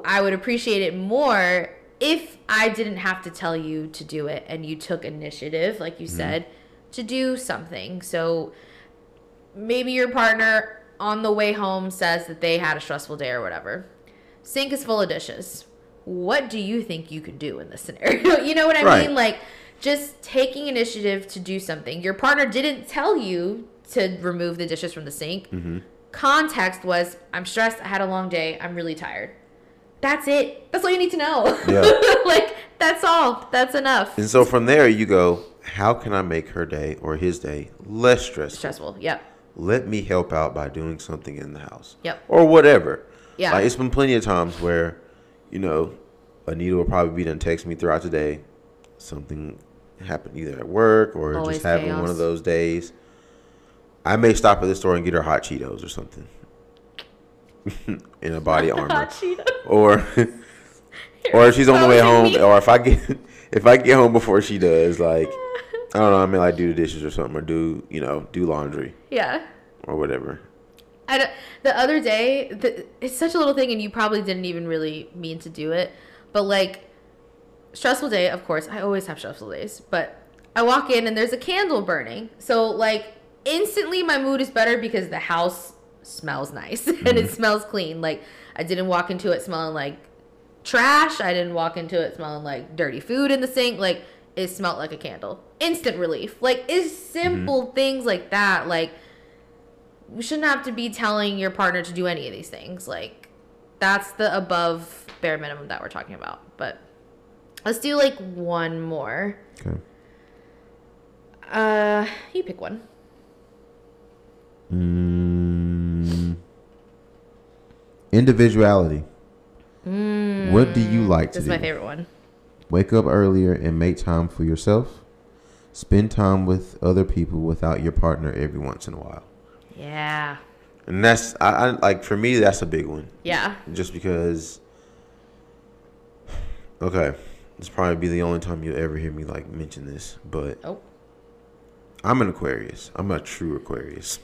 I would appreciate it more if I didn't have to tell you to do it and you took initiative, like Mm-hmm. you said, to do something. So maybe your partner on the way home says that they had a stressful day or whatever. Sink is full of dishes. What do you think you could do in this scenario? you know what I Right. mean? Like just taking initiative to do something. Your partner didn't tell you to remove the dishes from the sink. Mm-hmm. Context was I'm stressed, I had a long day, I'm really tired. That's it. That's all you need to know. Yeah. like that's all. That's enough. And so from there, you go, how can I make her day or his day less stressful? Stressful. Yep. Let me help out by doing something in the house. Yep. Or whatever. Yeah. Like, it's been plenty of times where, you know, Anita will probably be done text me throughout the day. Something happened either at work or Always just having one of those days. I may stop at the store and get her hot Cheetos or something. in a body armor. Or or if she's on the way home or if I get if I get home before she does, like I don't know, I may like do the dishes or something or do, you know, do laundry Yeah. or whatever. I the other day, the, it's such a little thing, and you probably didn't even really mean to do it. But like, stressful day, of course. I always have stressful days, but I walk in and there's a candle burning. So like, instantly my mood is better because the house smells nice and it smells clean. Like I didn't walk into it smelling like trash. I didn't walk into it smelling like dirty food in the sink. Like it smelled like a candle. Instant relief. Like it's simple things like that. Like we shouldn't have to be telling your partner to do any of these things. Like that's the above bare minimum that we're talking about. But let's do like one more. Okay. Uh, you pick one. Mm, individuality. Mm. what do you like to This is do? my favorite one. Wake up earlier and make time for yourself. Spend time with other people without your partner every once in a while. Yeah. And that's I, I like for me that's a big one. Yeah. Just because Okay. This probably be the only time you'll ever hear me like mention this, but Oh. I'm an Aquarius. I'm a true Aquarius,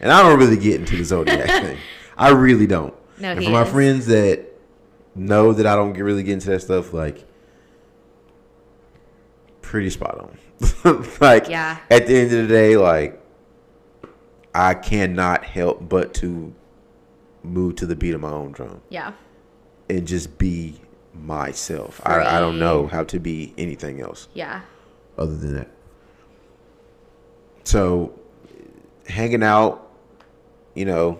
and I don't really get into the zodiac thing. I really don't. No, and for my friends that know that I don't get really get into that stuff, like pretty spot on. like Yeah. at the end of the day, like I cannot help but to move to the beat of my own drum Yeah. and just be myself. I, I don't know how to be anything else Yeah. other than that. So, hanging out, you know,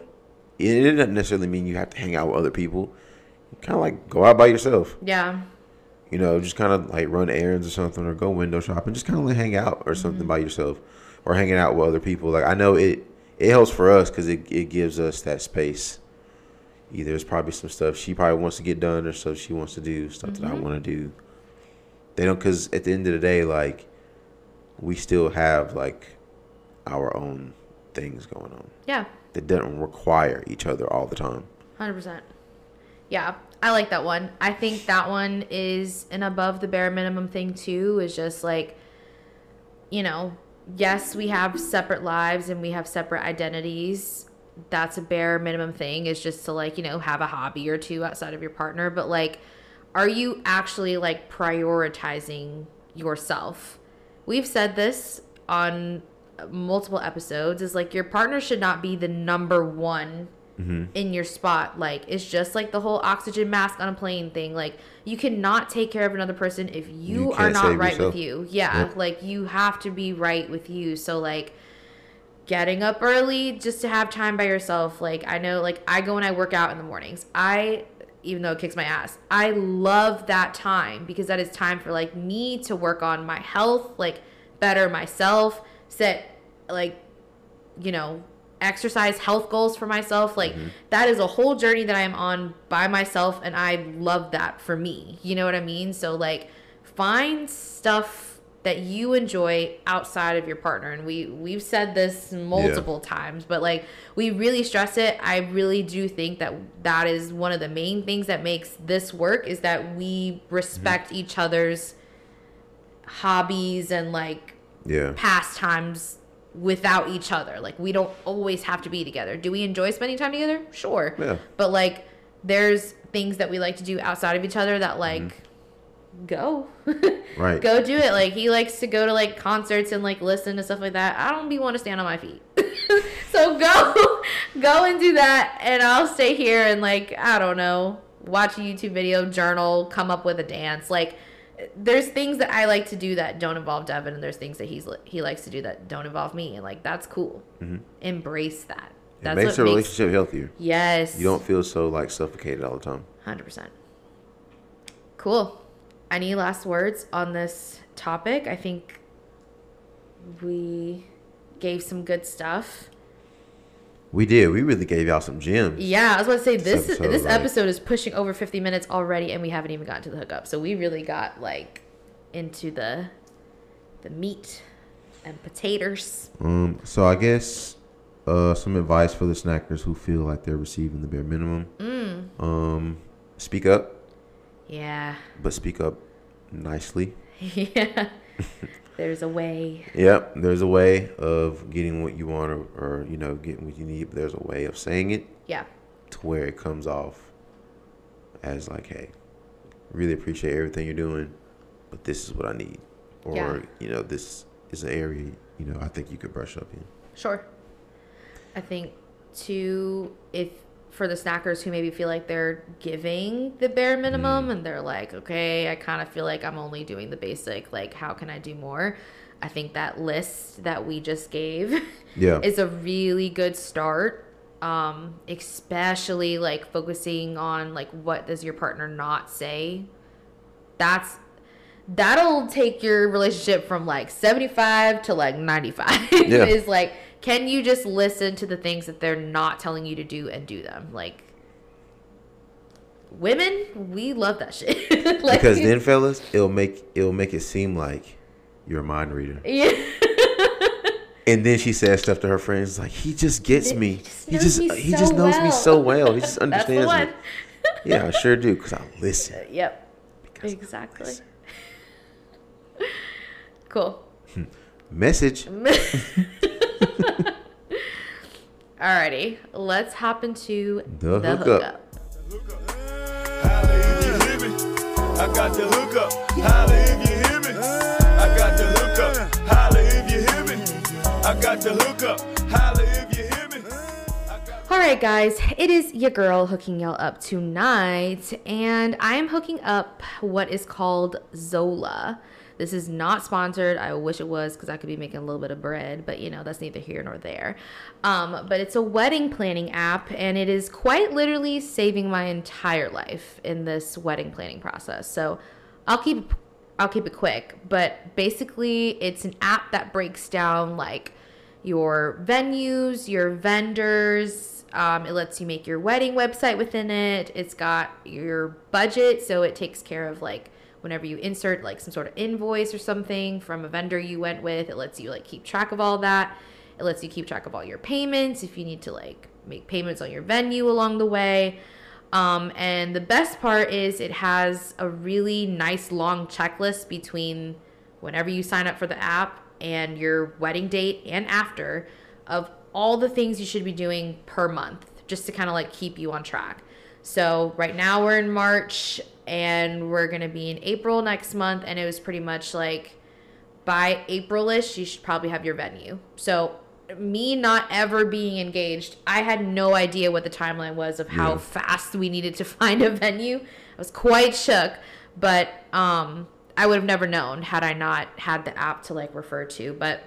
it doesn't necessarily mean you have to hang out with other people. Kind of like go out by yourself, Yeah. you know, just kind of like run errands or something, or go window shopping, just kind of like hang out or something mm-hmm. by yourself, or hanging out with other people. Like I know it, it helps for us because it it gives us that space. Either there's probably some stuff she probably wants to get done, or stuff she wants to do, stuff that I mm-hmm. want to do. They don't, because at the end of the day, like we still have like our own things going on Yeah. That don't require each other all the time. Hundred percent. Yeah, I like that one. I think that one is an above the bare minimum thing too. Is just like, you know, yes, we have separate lives and we have separate identities. That's a bare minimum thing. Is just to like you know have a hobby or two outside of your partner. But like, are you actually like prioritizing yourself? We've said this on multiple episodes. Is like your partner should not be the number one mm-hmm. in your spot. Like it's just like the whole oxygen mask on a plane thing. Like you cannot take care of another person if you, You are can't right yourself. with you. Yeah, Yep. like you have to be right with you. So like getting up early just to have time by yourself. Like I know like I go and I work out in the mornings. I even though it kicks my ass. I love that time because that is time for like me to work on my health, like better myself, set like you know, exercise health goals for myself. Like mm-hmm. that is a whole journey that I am on by myself and I love that for me. You know what I mean? So like find stuff that you enjoy outside of your partner and we we've said this multiple times but like we really stress it i really do think that that is one of the main things that makes this work is that we mm-hmm. respect each other's hobbies and like Yeah. pastimes without each other. Like we don't always have to be together. Do we enjoy spending time together? Sure. Yeah. But like there's things that we like to do outside of each other that like go. Right. go do it. Like he likes to go to like concerts and like listen to stuff like that. I don't be want to stand on my feet. so go go and do that and I'll stay here and like I don't know, watch a YouTube video, journal, come up with a dance. Like there's things that I like to do that don't involve Devin and there's things that he's he likes to do that don't involve me and like that's cool. Mm-hmm. Embrace that. It That's makes what a makes relationship healthier. Yes. You don't feel so like suffocated all the time. Hundred percent. Cool. Any last words on this topic? I think we gave some good stuff. We did. We really gave y'all some gems. Yeah, I was about to say this episode, this like- episode is pushing over fifty minutes already, and we haven't even gotten to the hookup. So we really got like into the the meat and potatoes. Um. So I guess uh some advice for the snackers who feel like they're receiving the bare minimum. Mm. Um. Speak up, Yeah, but speak up nicely. yeah. There's a way. Yep. There's a way of getting what you want, or, or you know, getting what you need. There's a way of saying it Yeah, to where it comes off as like, hey, really appreciate everything you're doing, but this is what I need, or Yeah. you know, this is an area you know I think you could brush up in. Sure. I think too, if for the snackers who maybe feel like they're giving the bare minimum and they're like, okay, I kind of feel like I'm only doing the basic. Like, how can I do more? I think that list that we just gave Yeah. is a really good start. Um, especially like focusing on like what does your partner not say. That's that'll take your relationship from like 75 to like 95 Yeah. is like can you just listen to the things that they're not telling you to do and do them like women we love that shit like, because then, fellas, it'll make it'll make it seem like you're a mind reader. yeah And then she says stuff to her friends like, "He just gets me. He knows just me he so just knows me so well. He just that's the understands one me." Yeah, I sure do uh, because I listen. yep Because exactly listen. cool hmm. Message. Alrighty, let's hop into The hookup. Holla if you hear me. I got the hookup. Holla if you hear me. I got the hookup. Holla if you hear me. I got the hookup. Holla if you hear me. I got All right, guys, it is your girl hooking y'all up tonight, and I am hooking up what is called Zola. This is not sponsored. I wish it was because I could be making a little bit of bread, but you know, that's neither here nor there. Um, but it's a wedding planning app, and it is quite literally saving my entire life in this wedding planning process. So I'll keep I'll keep it quick, but basically it's an app that breaks down like your venues, your vendors. Um, it lets you make your wedding website within it. It's got your budget, so it takes care of like whenever you insert like some sort of invoice or something from a vendor you went with. It lets you like keep track of all that. It lets you keep track of all your payments if you need to like make payments on your venue along the way. Um, and the best part is it has a really nice long checklist between whenever you sign up for the app and your wedding date and after of all the things you should be doing per month just to kind of like keep you on track. So right now we're in March and we're going to be in April next month and it was pretty much like by Aprilish you should probably have your venue. So me not ever being engaged, I had no idea what the timeline was of how Yeah. fast we needed to find a venue. I was quite shook, but um I would have never known had I not had the app to like refer to, but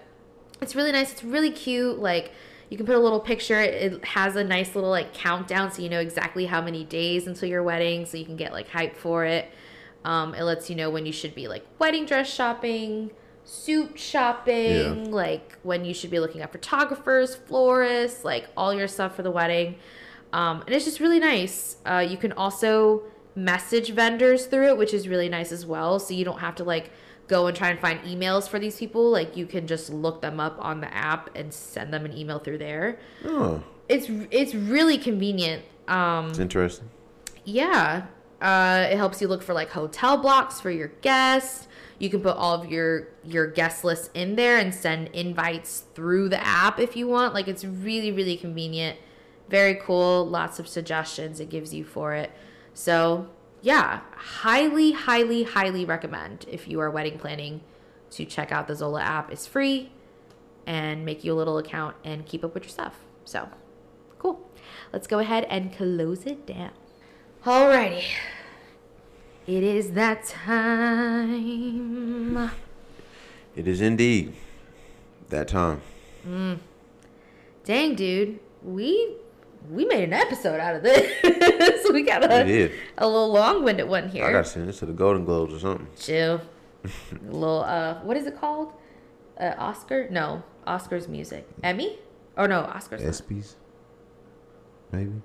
it's really nice. It's really cute. Like you can put a little picture. It has a nice little like countdown, so you know exactly how many days until your wedding, so you can get like hype for it. Um, it lets you know when you should be like wedding dress shopping, suit shopping, like when you should be looking at photographers, florists, like all your stuff for the wedding. Um, and it's just really nice. Uh, you can also message vendors through it, which is really nice as well. So you don't have to like go and try and find emails for these people. Like you can just look them up on the app and send them an email through there. Oh, It's it's really convenient. Um, it's interesting. yeah. Uh, it helps you look for like hotel blocks for your guests. You can put all of your your guest lists in there and send invites through the app if you want. Like it's really really convenient. Very cool. Lots of suggestions it gives you for it. So, yeah, highly highly highly recommend if you are wedding planning to check out the Zola app. It's free and make you a little account and keep up with your stuff. So, cool. Let's go ahead and close it down. Alrighty. It is that time. It is indeed that time. Mm. Dang, dude. We we made an episode out of this. so we got a, a little long-winded one here. I gotta send this to the Golden Globes or something. Chill. a little uh what is it called? Uh, Oscar? No. Oscars music. Emmy? Or no, Oscars. ESPYS, maybe.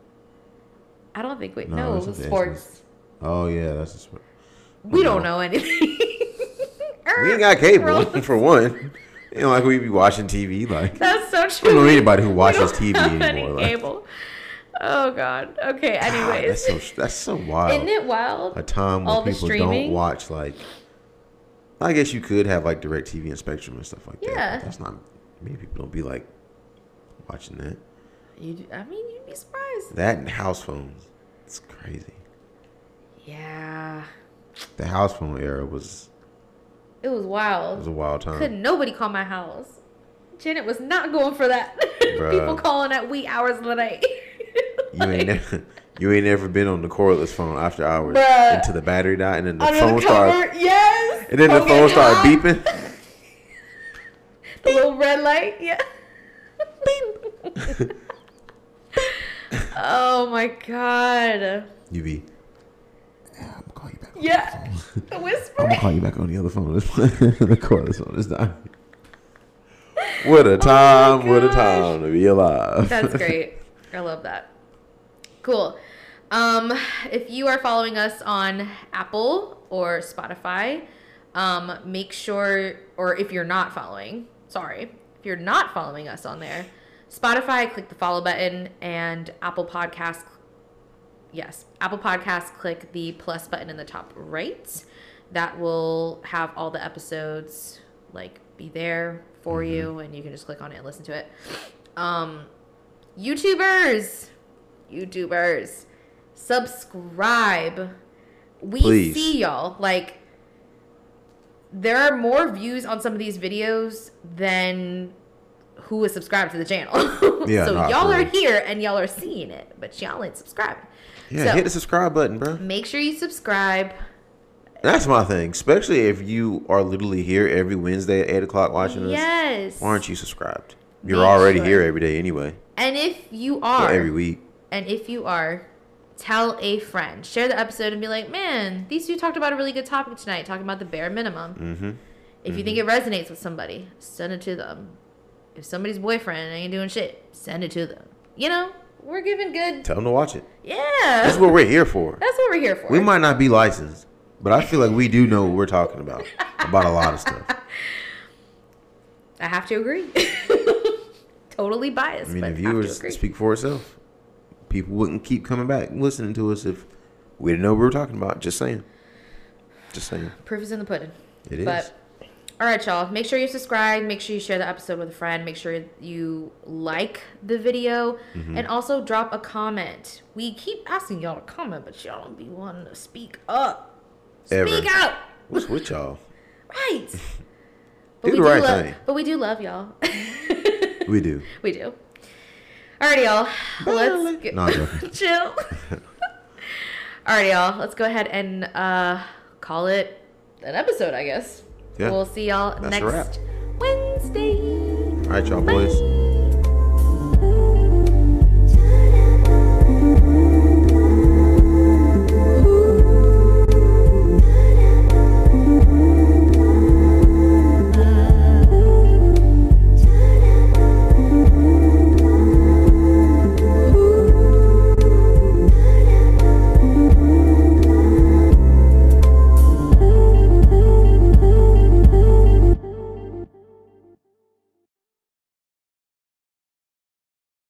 I don't think we No, no, it's not the sports. Oh yeah, that's a sport. We don't know anything. We ain't got cable for one. You know, like we be watching TV. Like That's so I true. don't know anybody who watches don't TV anymore. Like, cable. Oh God. Okay. God, Anyways, that's so that's so wild. isn't it wild? a time when people don't watch like. I guess you could have like DirecTV and Spectrum and stuff like that. Yeah. that's not. Many people don't be like watching that. You, I mean, you'd be surprised. That and house phones. It's crazy. Yeah, The house phone era was it was wild. It was a wild time. Couldn't nobody call my house. Janet was not going for that. People calling at wee hours of the night. You ain't never, you ain't never been on the cordless phone after hours Bruh. until the battery died and then the Under phone the started yes. and then the Phone started beeping. The little red light, yeah. oh my god. You be. Yeah, I'm gonna call you back. On Yeah. The phone. I'm gonna call you back on the other phone. the cordless phone this time. What a time! what a Oh time to be alive. That's great. I love that. Cool. Um, if you are following us on Apple or Spotify, um, make sure, or if you're not following, sorry, if you're not following us on there, Spotify, click the follow button, and Apple Podcasts, yes, Apple Podcasts, click the plus button in the top right. That will have all the episodes like be there for Mm-hmm. you, and you can just click on it and listen to it. Um, YouTubers, YouTubers, subscribe. We Please. see y'all like there are more views on some of these videos than who is subscribed to the channel. Yeah, so y'all for are here and y'all are seeing it, but y'all ain't subscribing. Yeah, So- hit the subscribe button, bro. Make sure you subscribe. That's my thing. Especially if you are literally here every Wednesday at eight o'clock watching us. Yes. Why aren't you subscribed? You're Make already sure. here every day anyway. And if you are, every week. and if you are, tell a friend. Share the episode and be like, man, these two talked about a really good topic tonight, talking about the bare minimum. Mm-hmm. If you think it resonates with somebody, send it to them. If somebody's boyfriend ain't doing shit, send it to them. You know, we're giving good. Tell them to watch it. Yeah. That's what we're here for. That's what we're here for. We might not be licensed, but I feel like we do know what we're talking about about a lot of stuff. I have to agree. totally biased. I mean, but the viewers speak for itself. People wouldn't keep coming back listening to us if we didn't know what we were talking about. Just saying. Just saying. Proof is in the pudding. It is. But all right, y'all. Make sure you subscribe. Make sure you share the episode with a friend. Make sure you like the video, Mm-hmm. and also drop a comment. We keep asking y'all to comment, but y'all don't be wanting to speak up. Ever. Speak out, What's with y'all? right? Do we the right love, thing. But we do love y'all. We do. we do. Alrighty, y'all. Let's get, No, chill. Alrighty, y'all. Let's go ahead and uh, call it an episode, I guess. Yeah. We'll see y'all That's next Wednesday. All right, y'all boys.